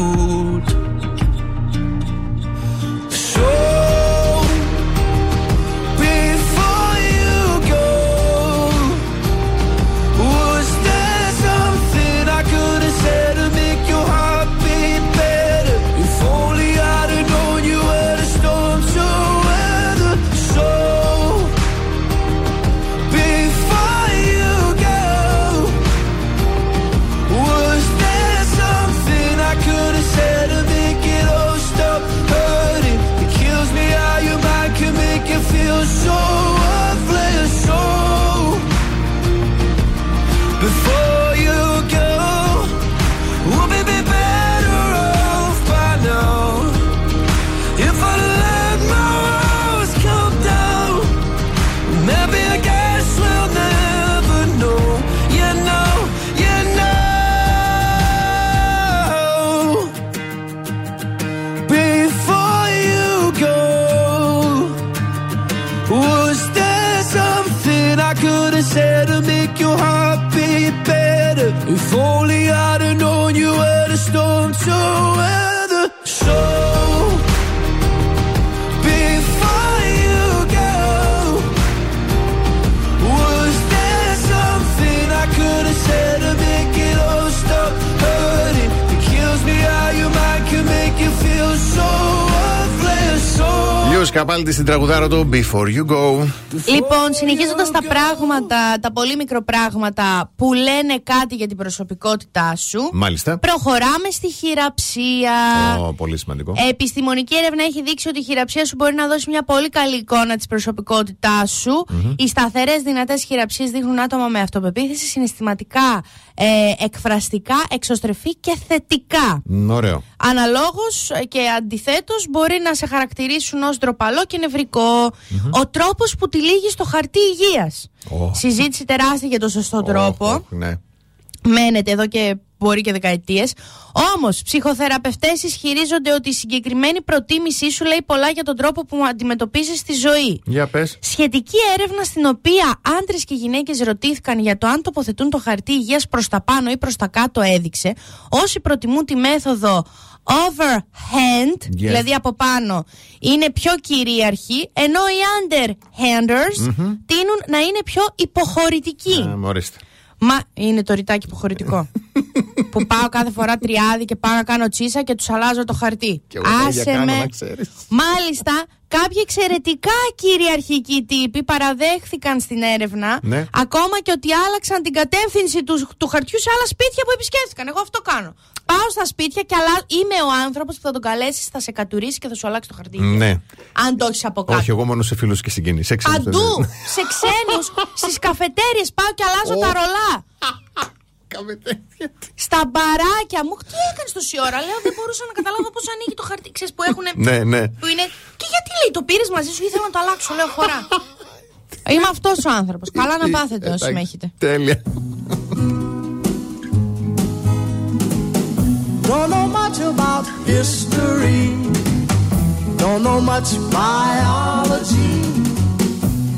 Καπάλτη στην τραγουδάρα του Before You Go. Λοιπόν, συνεχίζοντας τα πράγματα, τα πολύ μικροπράγματα που λένε κάτι για την προσωπικότητά σου. Μάλιστα. Προχωράμε στη χειραψία. Ω, πολύ σημαντικό. Επιστημονική έρευνα έχει δείξει ότι η χειραψία σου μπορεί να δώσει μια πολύ καλή εικόνα της προσωπικότητάς σου. Μμμ. Οι σταθερές δυνατές χειραψίες δείχνουν άτομα με αυτοπεποίθηση, συναισθηματικά, ε, εκφραστικά, εξωστρεφή και θετικά. Μ, Ωραίο. Αναλόγως και αντιθέτως μπορεί να σε χαρακτηρίσουν ως ντροπαλό και νευρικο Ο τρόπος που τυλίγει το χαρτί υγείας. Ω. Συζήτηση τεράστια για το σωστό τρόπο. Ναι. Μένεται εδώ και μπορεί και δεκαετίες. Όμως, ψυχοθεραπευτές ισχυρίζονται ότι η συγκεκριμένη προτίμησή σου λέει πολλά για τον τρόπο που αντιμετωπίζεις τη ζωή. Για πες. Σχετική έρευνα στην οποία άντρες και γυναίκες ρωτήθηκαν για το αν τοποθετούν το χαρτί υγείας προς τα πάνω ή προς τα κάτω έδειξε όσοι προτιμούν τη μέθοδο overhand, δηλαδή από πάνω, είναι πιο κυρίαρχοι, ενώ οι underhanders Μμμ. τείνουν να είναι πιο υποχωρητικοί. Ε, μ' ορίστε. Μα είναι το ρητάκι υποχωρητικό. που πάω κάθε φορά τριάδι και πάω να κάνω τσίσα και τους αλλάζω το χαρτί. Και εγώ τα ίδια κάνω, να ξέρεις. Μάλιστα, κάποιοι εξαιρετικά κυριαρχικοί τύποι παραδέχθηκαν στην έρευνα Ναι. ακόμα και ότι άλλαξαν την κατεύθυνση τους, του χαρτιού σε άλλα σπίτια που επισκέφθηκαν. Εγώ αυτό κάνω. Πάω στα σπίτια και αλλά είμαι ο άνθρωπος που θα τον καλέσεις, θα σε κατουρίσει και θα σου αλλάξει το χαρτί. Ναι. Αν το έχεις από κάτω. Όχι, εγώ μόνο σε φίλους και συγγενεί. Παντού, σε ξένους, στις καφετέρειες πάω και αλλάζω τα ρολά. Στα μπαράκια μου, τι έκανες τόση ώρα; Λέω δεν μπορούσα να καταλάβω πώς ανοίγει το χαρτί. Ξέρεις που έχουν. Ναι, ναι. Που είναι. Και γιατί λέει το πήρες μαζί σου, ήθελα να το αλλάξω. Λέω χωρά. Είμαι αυτός ο άνθρωπος. Καλά να πάθετε όσοι με έχετε. Τέλεια. Don't know much about history. Don't know much biology.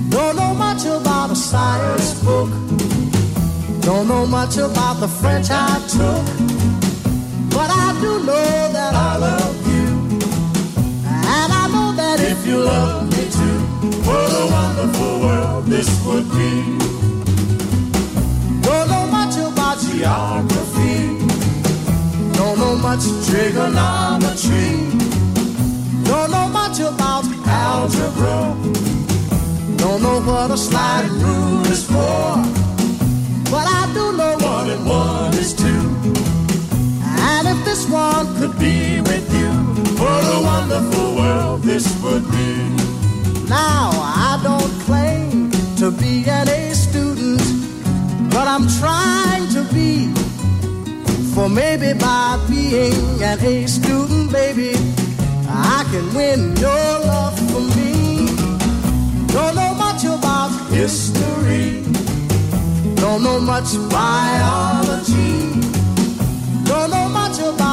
Don't know much about a science book. Don't know much about the French I took. But I do know that I love you. And I know that if you love me too, what a wonderful world this would be. Don't know much about geography. Don't know much trigonometry. Don't know much about algebra. Don't know what a slide rule is for. Could be with you, what a wonderful world this would be. Now, I don't claim to be an A student, but I'm trying to be. For maybe by being an A student, baby, I can win your love for me. Don't know much about history. Don't know much biology. Don't know much about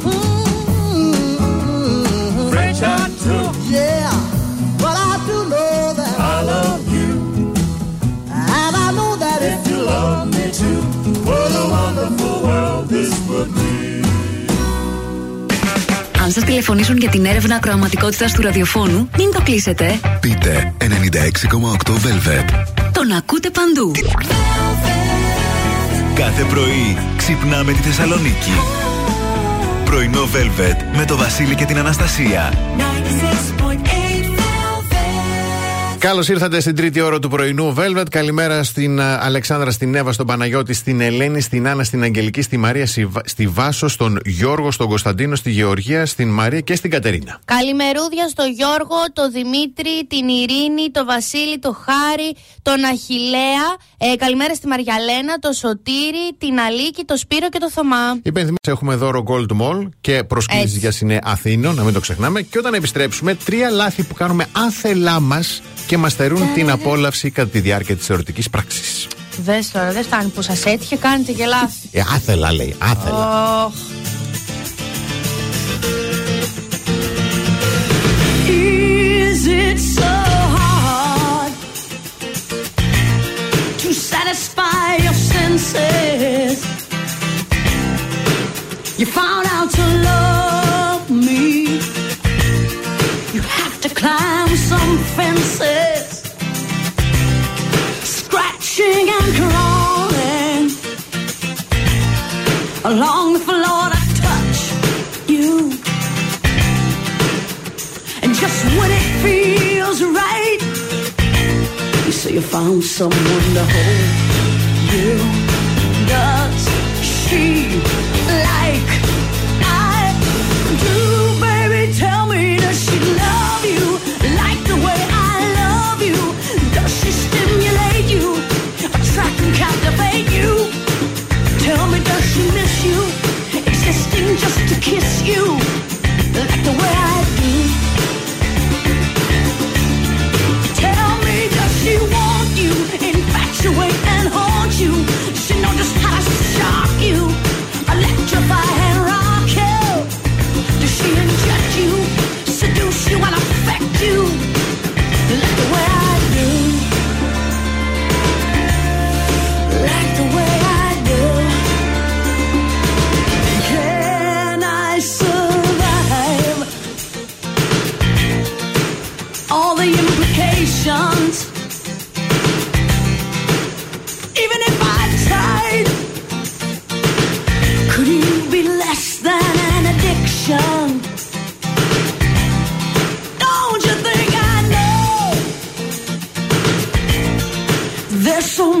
Αν σας τηλεφωνήσουν για την έρευνα ακροαματικότητας του ραδιοφώνου, μην το κλείσετε. Πείτε 96,8 Velvet. Τον ακούτε παντού. Κάθε πρωί ξυπνάμε τη Θεσσαλονίκη. Πρωινό Velvet με το Βασίλη και την Αναστασία. 96.8 Καλώς ήρθατε στην τρίτη ώρα του πρωινού Velvet. Καλημέρα στην α, Αλεξάνδρα, στην Εύα, στον Παναγιώτη, στην Ελένη, στην Άννα, στην Αγγελική, στη Μαρία, στη Βα- στη Βάσο, στον Γιώργο, στον Κωνσταντίνο, στη Γεωργία, στην Μαρία και στην Κατερίνα. Καλημερούδια στο Γιώργο, το Δημήτρη, την Ειρήνη, το Βασίλη, το Χάρη, τον Αχιλέα. Ε, καλημέρα στη Μαριαλένα, το Σωτήρη, την Αλίκη, το Σπύρο και το Θωμά. Υπενθυμίζω έχουμε δώρο Gold Mall και προσκλήσεις Έτσι. για συνέ Αθήνων, να μην το ξεχνάμε. Και όταν επιστρέψουμε, τρία λάθη που κάνουμε άθελά μας και μας στερούν την απόλαυση κατά τη διάρκεια της ερωτικής πράξης. Δες τώρα, δεν φτάνει που σας έτυχε, κάνετε και λάθη. Ε, άθελα λέει, άθελα. Ωχ. Is it so hard to satisfy your senses? You found out to love climb some fences, scratching and crawling along the floor to touch you. And just when it feels right, you say you found someone to hold you. Does she existing just to kiss you, like the way I do? Tell me, does she want you, infatuate and haunt you? She know just how to shock you? addictions. There's so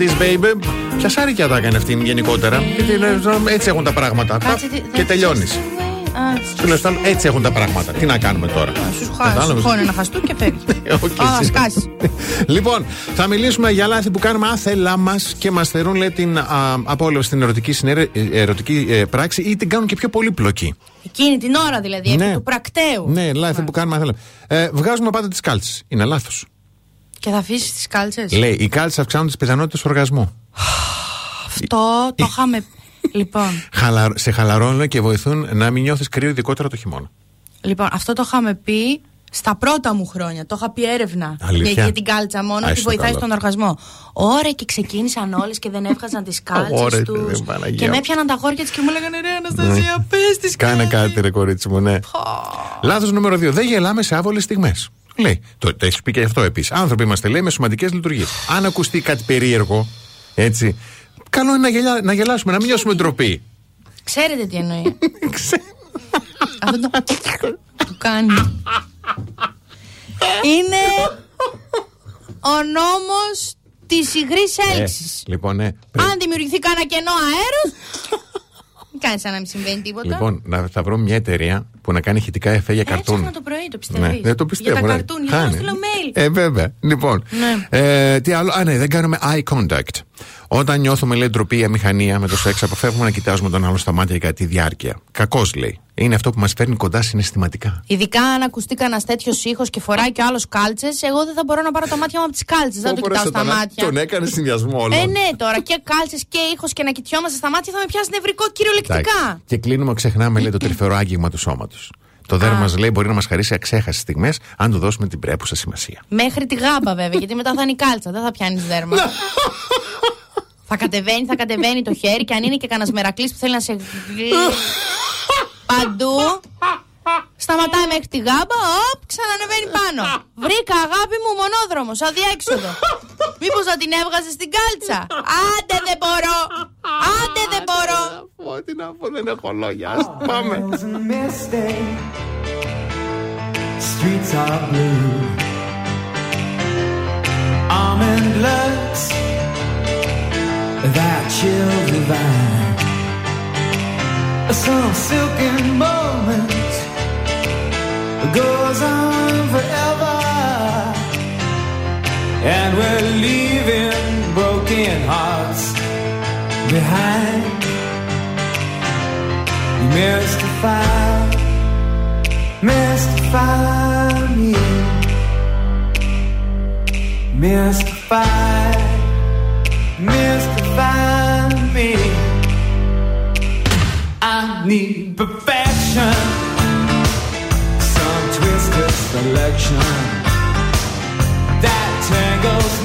Just the way it is, baby. Ποια σάρικια τα έκανε αυτήν γενικότερα. Γιατί λες, έτσι έχουν τα πράγματα. Κάτσε, Πα, τι- Και τελειώνεις. Α, Τουλάχιστον έτσι έχουν τα πράγματα. Τι να κάνουμε τώρα; Σου χάσει. Κατάλαβες; Σου χώνει ένα χαστού και φεύγει. Οκ, Α, εσύ. σκάσει. Λοιπόν, θα μιλήσουμε για λάθη που κάνουμε άθελά μας και μας θερούν λέει, την α, απόλαυση στην ερωτική, συνέρε, ε, ερωτική ε, πράξη ή την κάνουν και πιο πολύπλοκη. Εκείνη την ώρα δηλαδή, επί του πρακτέου. Ναι, λάθη που κάνουμε άθελά. Ε, βγάζουμε πάντα τις κάλτσες. Είναι λάθος. Και θα αφήσεις τις κάλτσες; Λέει, οι κάλτσες αυξάνουν τις πιθανότητες οργασμού. Αυτό το είχαμε. λοιπόν, Χαλα... Σε χαλαρώνουν και βοηθούν να μην νιώθεις κρύο, ειδικότερα το χειμώνα. λοιπόν, αυτό το είχαμε πει στα πρώτα μου χρόνια. Το είχα πει έρευνα Αλήθεια; για, για την κάλτσα μόνο Α, ότι είσαι βοηθάει καλό. στον οργασμό. Ωραία και ξεκίνησαν όλες και δεν έβγαζαν τις κάλτσες Ωραία, τους. ρε, Παναγία Και μου. με έπιαναν τα γόρια της και μου έλεγαν ρε Αναστασία, πες τις Κάνε κάτι, ρε κορίτσι μου, ναι. Λάθος νούμερο 2. Δεν γελάμε σε άβολες στιγμές. Λέει. Το, το έχεις πει και αυτό επίσης. Άνθρωποι είμαστε, λέει, με σωματικέ λειτουργίες. Αν ακουστεί κάτι περίεργο, έτσι. Καλό είναι να, γελά, να γελάσουμε, να μην νιώσουμε ντροπή. Ξέρετε τι εννοεί. Αυτό το. του κάνει. Είναι ο νόμος της υγρής έλξης. Ε, λοιπόν, ναι. Αν δημιουργηθεί κανένα κενό αέρος, μην κάνεις σαν να μην συμβαίνει τίποτα. Λοιπόν, να, θα βρω μια εταιρεία που να κάνει ηχητικά εφέ για καρτούν. Έψαχνα το πρωί, το πιστεύεις. Ναι, δεν το πιστεύω. Για τα ναι. καρτούν, για να Κάνει. στείλω mail. Ε, βέβαια. Λοιπόν. Ναι. Ε, τι άλλο; Α, ναι, δεν κάνουμε eye contact. Όταν νιώθουμε, λέει, ντροπή ή αμηχανία με το σεξ, αποφεύγουμε να κοιτάζουμε τον άλλον στα μάτια για τη διάρκεια. Κακός, λέει. Είναι αυτό που μας φέρνει κοντά συναισθηματικά. Ειδικά αν ακουστεί κανένας τέτοιος ήχος και φοράει και ο άλλος κάλτσες, εγώ δεν θα μπορώ να πάρω τα μάτια μου από τις κάλτσες. Δεν το Όπορε, κοιτάω σε στα τον- μάτια. Τον έκανε συνδυασμό όλο. Ε, ναι, τώρα και κάλτσες και ήχος και να κοιτιόμαστε στα μάτια θα με πιάσει νευρικό κυριολεκτικά. Και κλείνουμε, ξεχνάμε, λέει, το τρυφερό άγγιγμα του σώματος. Το δέρμα μας, λέει, μπορεί να μας χαρίσει αξέχαστες στιγμές αν του δώσουμε την πρέπουσα σημασία. Μέχρι τη γάμπα βέβαια, γιατί μετά θα είναι η κάλτσα, δεν θα πιάνεις δέρμα. θα κατεβαίνει, θα κατεβαίνει το χέρι και αν είναι και κανένας μερακλής που θέλει να σε. γλ- Παντού. Σταματάει μέχρι τη γάμπα, οπ, ξανανεβαίνει πάνω. Βρήκα αγάπη μου μονόδρομος, αδιέξοδο. Μήπως να την έβγαζες στην κάλτσα; Άντε δεν μπορώ. Άντε δεν μπορώ. Ό,τι να πω, δεν έχω λόγια. Ας Πάμε. Streets are blue. Almond looks that chill divine. Some silken moment goes on forever, and we're leaving broken hearts behind. Mystify, mystify me, mystify, mystify me. I need perfection, selection. That tangles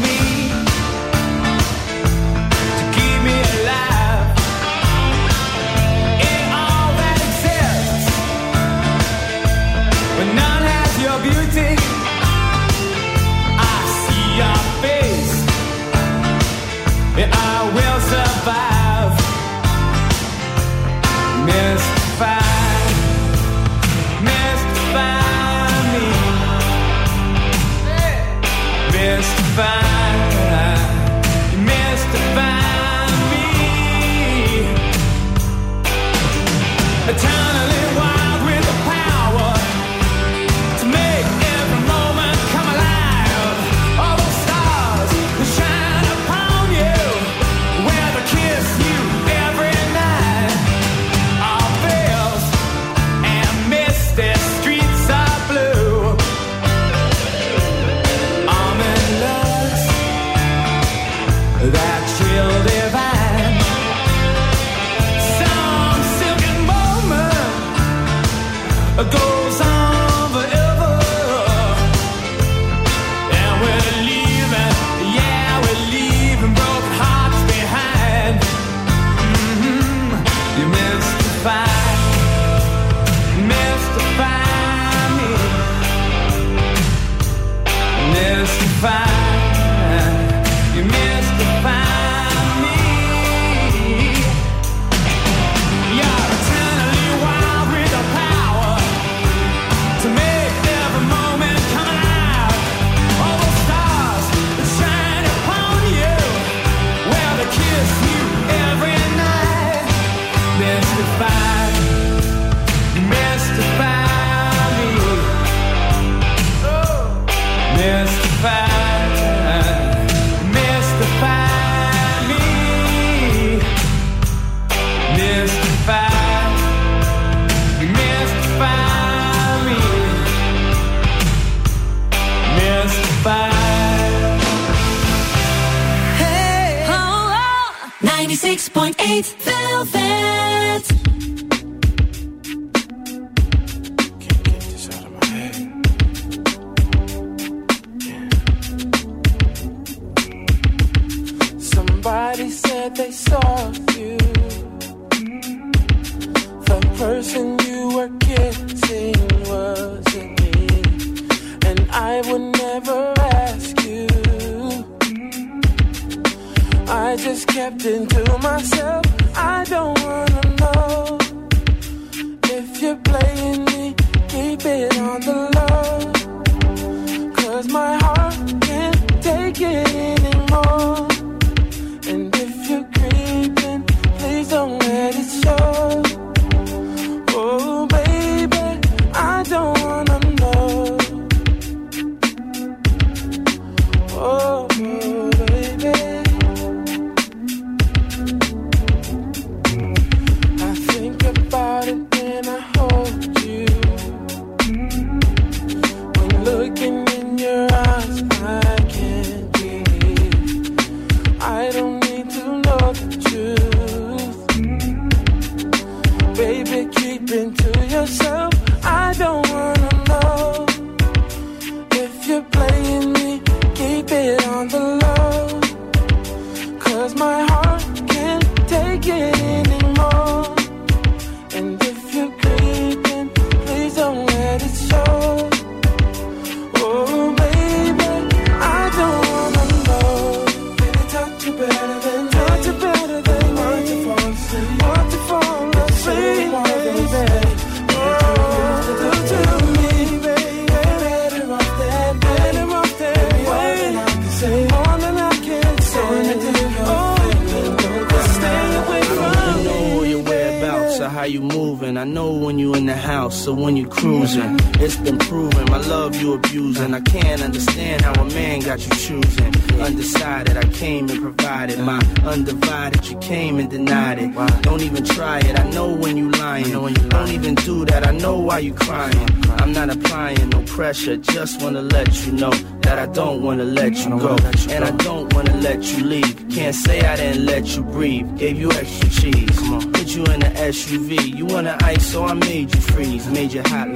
96.8 Velvet.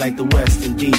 like the West Indies.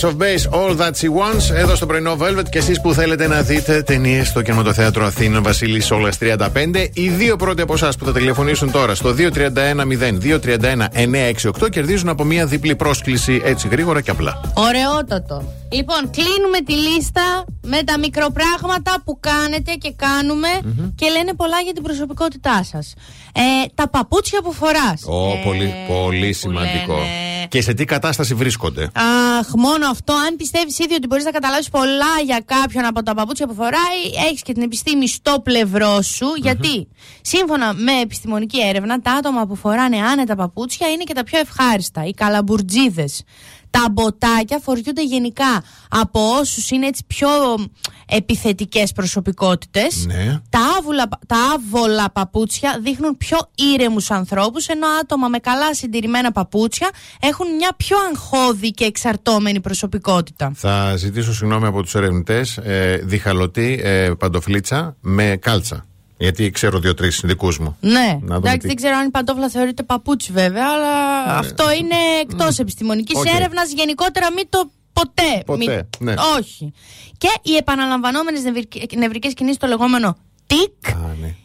Ace of Base, All That She Wants. Εδώ στο πρωινό Velvet και εσείς που θέλετε να δείτε ταινίες στο κινηματοθέατρο Αθήνα Βασίλης Όλας 35. Οι δύο πρώτοι από εσάς που θα τηλεφωνήσουν τώρα στο 231-0-231-968 κερδίζουν από μία διπλή πρόσκληση έτσι γρήγορα και απλά. Ωραιότατο. Λοιπόν, κλείνουμε τη λίστα με τα μικροπράγματα που κάνετε και κανουμε και λένε πολλά για την προσωπικότητά σας. Ε, τα παπούτσια που φοράς. Ω, πολύ, πολύ σημαντικό. Και σε τι κατάσταση βρίσκονται; Αχ, μόνο αυτό. Αν πιστεύεις ήδη ότι μπορείς να καταλάβεις πολλά για κάποιον από τα παπούτσια που φοράει, έχεις και την επιστήμη στο πλευρό σου. Γιατί, σύμφωνα με επιστημονική έρευνα, τα άτομα που φοράνε άνετα παπούτσια είναι και τα πιο ευχάριστα. Οι καλαμπουρτζίδε. Τα μποτάκια φοριούνται γενικά από όσους είναι έτσι πιο επιθετικές προσωπικότητες. Ναι. Τα, άβουλα, τα άβολα παπούτσια δείχνουν πιο ήρεμους ανθρώπους ενώ άτομα με καλά συντηρημένα παπούτσια έχουν μια πιο αγχώδη και εξαρτώμενη προσωπικότητα. Θα ζητήσω συγγνώμη από τους ερευνητές. Ε, διχαλωτή ε, παντοφλίτσα με κάλτσα. Γιατί ξέρω δύο-τρεις δικούς μου. Ναι, Να δούμε εντάξει, τι- δεν ξέρω αν η παντόφλα θεωρείται παπούτσι βέβαια, αλλά αυτό είναι εκτός επιστημονικής Οκ. έρευνας. Γενικότερα μην το ποτέ. Ποτέ, ναι. Όχι. Και οι επαναλαμβανόμενες νευρικές κινήσεις, το λεγόμενο τικ.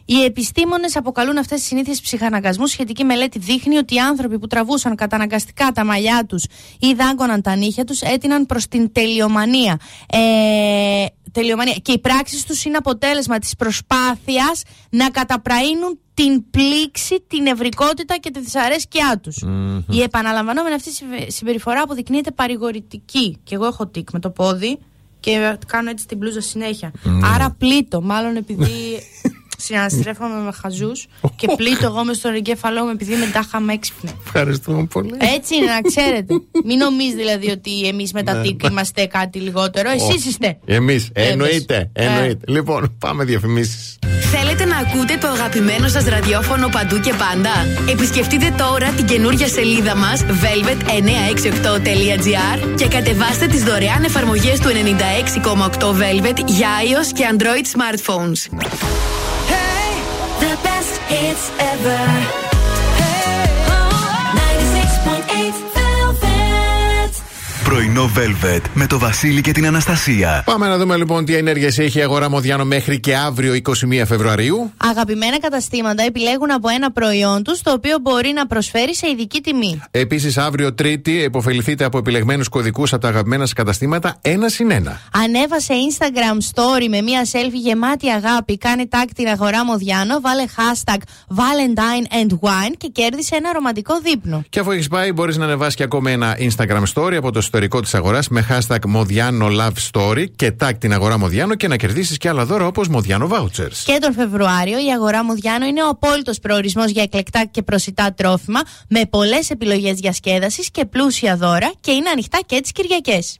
Οι επιστήμονες αποκαλούν αυτές τις συνήθειες ψυχαναγκασμούς. Σχετική μελέτη δείχνει ότι οι άνθρωποι που τραβούσαν καταναγκαστικά τα μαλλιά τους ή δάγκωναν τα νύχια τους έτειναν προς την τελειομανία. Ε, τελειομανία. Και οι πράξεις τους είναι αποτέλεσμα της προσπάθειας να καταπραίνουν την πλήξη, την νευρικότητα και τη δυσαρέσκειά τους. Η επαναλαμβανόμενη αυτή συμπε- συμπεριφορά αποδεικνύεται παρηγορητική. Και εγώ έχω τικ με το πόδι και κάνω έτσι την μπλούζα συνέχεια. Άρα πλήττω, μάλλον επειδή συναστρέφομαι με χαζούς και πλήττω εγώ μες στον εγκέφαλό μου επειδή με τάχα με έξυπνη. Ευχαριστούμε πολύ. Έτσι είναι, να ξέρετε. Μην νομίζεις δηλαδή ότι εμείς με τα Ναι. τικ είμαστε κάτι λιγότερο. Εσείς Όχι. είστε. Εμείς. Εννοείται. Ε. εννοείται. Λοιπόν, πάμε διαφημίσεις. Θέλετε να ακούτε το αγαπημένο σας ραδιόφωνο παντού και πάντα; Επισκεφτείτε τώρα την καινούργια σελίδα μας velvet968.gr και κατεβάστε τις δωρεάν εφαρμογές του 96,8 Velvet για iOS και Android smartphones. The best hits ever. Πρωινό Velvet με το Βασίλη και την Αναστασία. Πάμε να δούμε λοιπόν τι ενέργειες έχει η αγορά Μοδιάνο μέχρι και αύριο 21 Φεβρουαρίου. Αγαπημένα καταστήματα επιλέγουν από ένα προϊόν τους το οποίο μπορεί να προσφέρει σε ειδική τιμή. Επίσης, αύριο Τρίτη, υποφεληθείτε από επιλεγμένους κωδικούς από τα αγαπημένα σας καταστήματα ένα συν ένα. Ανέβασε Instagram story με μία selfie γεμάτη αγάπη. Κάνε tag την αγορά Μοδιάνο, βάλε hashtag Valentine and Wine και κέρδισε ένα ρομαντικό δείπνο. Και αφού έχεις πάει, μπορείς να ανεβάσεις και ακόμα ένα Instagram story από το ιστορικό της αγοράς με hashtag Modiano Love Story και tag την αγορά Μοδιάνο και να κερδίσεις και άλλα δώρα όπως Modiano Vouchers. Και τον Φεβρουάριο η αγορά Μοδιάνο είναι ο απόλυτος προορισμός για εκλεκτά και προσιτά τρόφιμα με πολλές επιλογές διασκέδασης και πλούσια δώρα και είναι ανοιχτά και τις Κυριακές.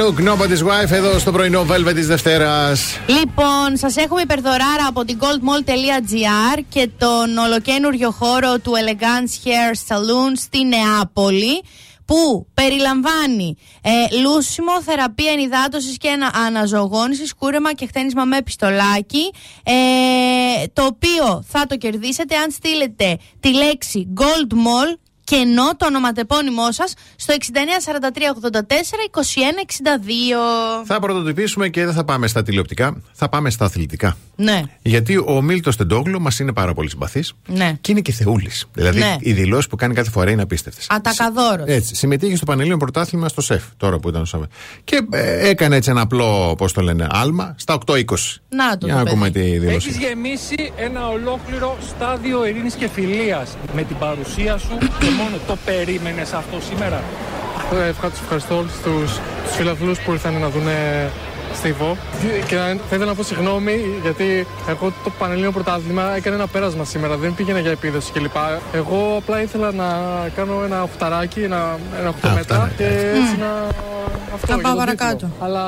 Anouk, nobody's wife, εδώ στο πρωινό Velvet της Δευτέρας. Λοιπόν, σας έχουμε υπερδωράρα από την goldmall.gr και τον ολοκένουργιο χώρο του Elegance Hair Saloon στη Νεάπολη που περιλαμβάνει ε, λούσιμο, θεραπεία ενυδάτωσης και ανα, αναζωογόνησης, κούρεμα και χτένισμα με πιστολάκι ε, το οποίο θα το κερδίσετε αν στείλετε τη λέξη Gold Mall και ενώ το ονοματεπώνυμό σας στο 6943842162. Θα πρωτοτυπήσουμε και δεν θα πάμε στα τηλεοπτικά, θα πάμε στα αθλητικά. Ναι, Γιατί ο Μίλτος Τεντόγλου μας είναι πάρα πολύ συμπαθής ναι. και είναι και θεούλης. Δηλαδή Ναι. οι δηλώσεις που κάνει κάθε φορά είναι απίστευτες. Ατακαδόρος. Έτσι, συμμετείχε στο Πανελλήνιο Πρωτάθλημα στο ΣΕΦ, τώρα που ήταν ο Σαββέ. Και ε, έκανε έτσι ένα απλό, πώς το λένε, άλμα στα 8-20. Να το Για να το ακούμε παιδί. τη δήλωση. Έχεις γεμίσει ένα ολόκληρο στάδιο ειρήνης και φιλίας με την παρουσία σου και μόνο το περίμενες αυτό σήμερα; Ε, Ευχαριστώ, ευχαριστώ όλους τους φίλου που ήρθαν να δουν Στίβο. Και να- θα ήθελα να πω συγγνώμη γιατί εγώ το Πανελλήνιο Πρωτάθλημα έκανε ένα πέρασμα σήμερα. Δεν πήγαινα για επίδοση κλπ. Εγώ απλά ήθελα να κάνω ένα οχταράκι, ένα, ένα 8 μέτρα φτάνα, και έτσι να. Αυτό, Να για πάω τον παρακάτω. τίτλο. Αλλά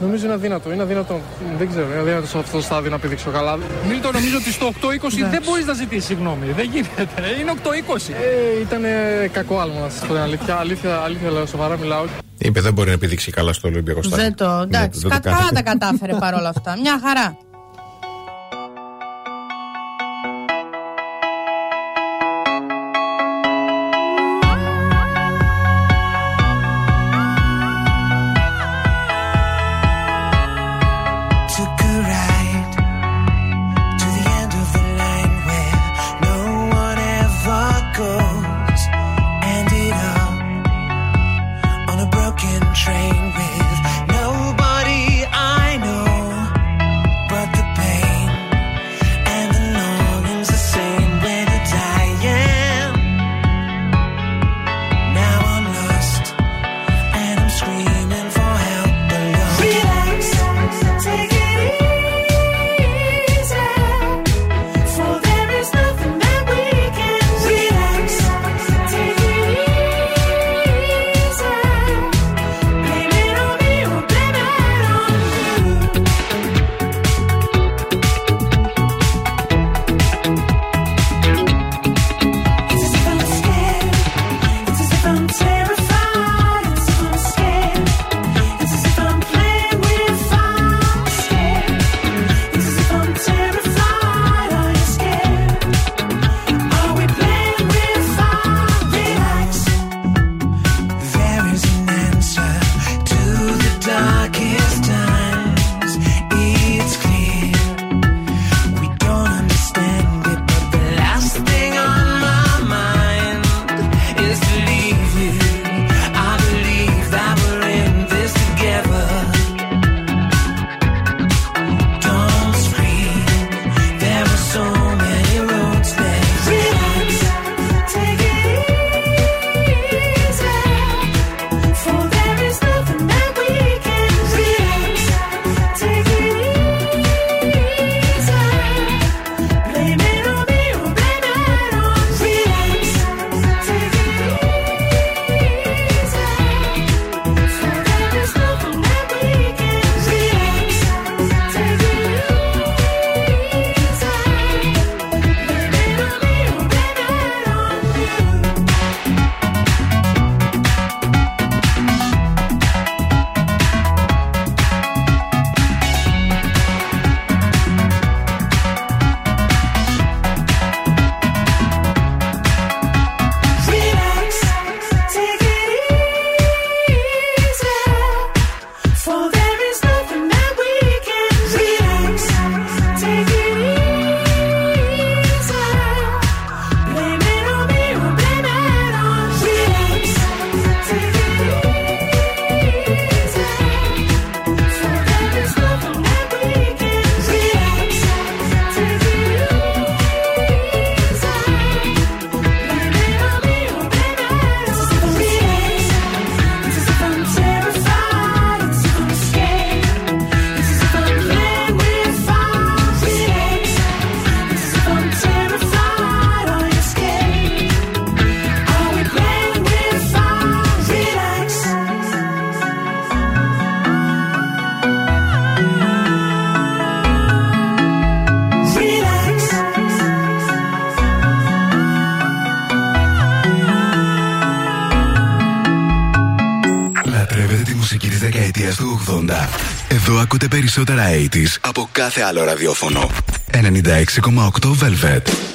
νομίζω είναι αδύνατο. Είναι αδύνατο. Δεν ξέρω, είναι αδύνατο σε αυτό το στάδιο να πηδήξω καλά. Μίλτο, νομίζω ότι στο 8-20 δεν μπορείς να ζητήσεις συγγνώμη. Δεν γίνεται. Είναι 8-20. Ε, ήταν κακό άλμα να σας πω την αλήθεια. Αλήθεια, αλήθεια λέω, σοβαρά μιλάω. Είπε δεν μπορεί να επιδείξει καλά στο Ολυμπιακό Στάδιο. Δεν το. Εντάξει, δεν το κα- κάνει. καλά τα κατάφερε παρόλα αυτά. Μια χαρά. Το ακούτε περισσότερα 80's από κάθε άλλο ραδιόφωνο. 96,8 Velvet.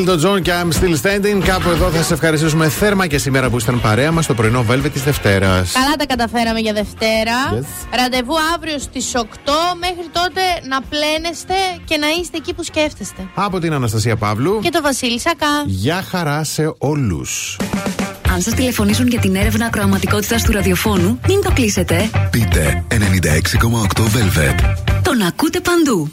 Elton John και I'm Still Standing. Κάπου εδώ θα σας ευχαριστήσουμε θέρμα και σήμερα που ήσταν παρέα μας το πρωινό Velvet της Δευτέρας. Καλά τα καταφέραμε για Δευτέρα. Yes. Ραντεβού αύριο στις 8. Μέχρι τότε να πλένεστε και να είστε εκεί που σκέφτεστε. Από την Αναστασία Παύλου και το Βασίλη Σακά. Γεια χαρά σε όλους. Αν σας τηλεφωνήσουν για την έρευνα ακροαματικότητας του ραδιοφώνου, μην το κλείσετε. Πείτε 96,8 Velvet. Τον ακούτε παντού.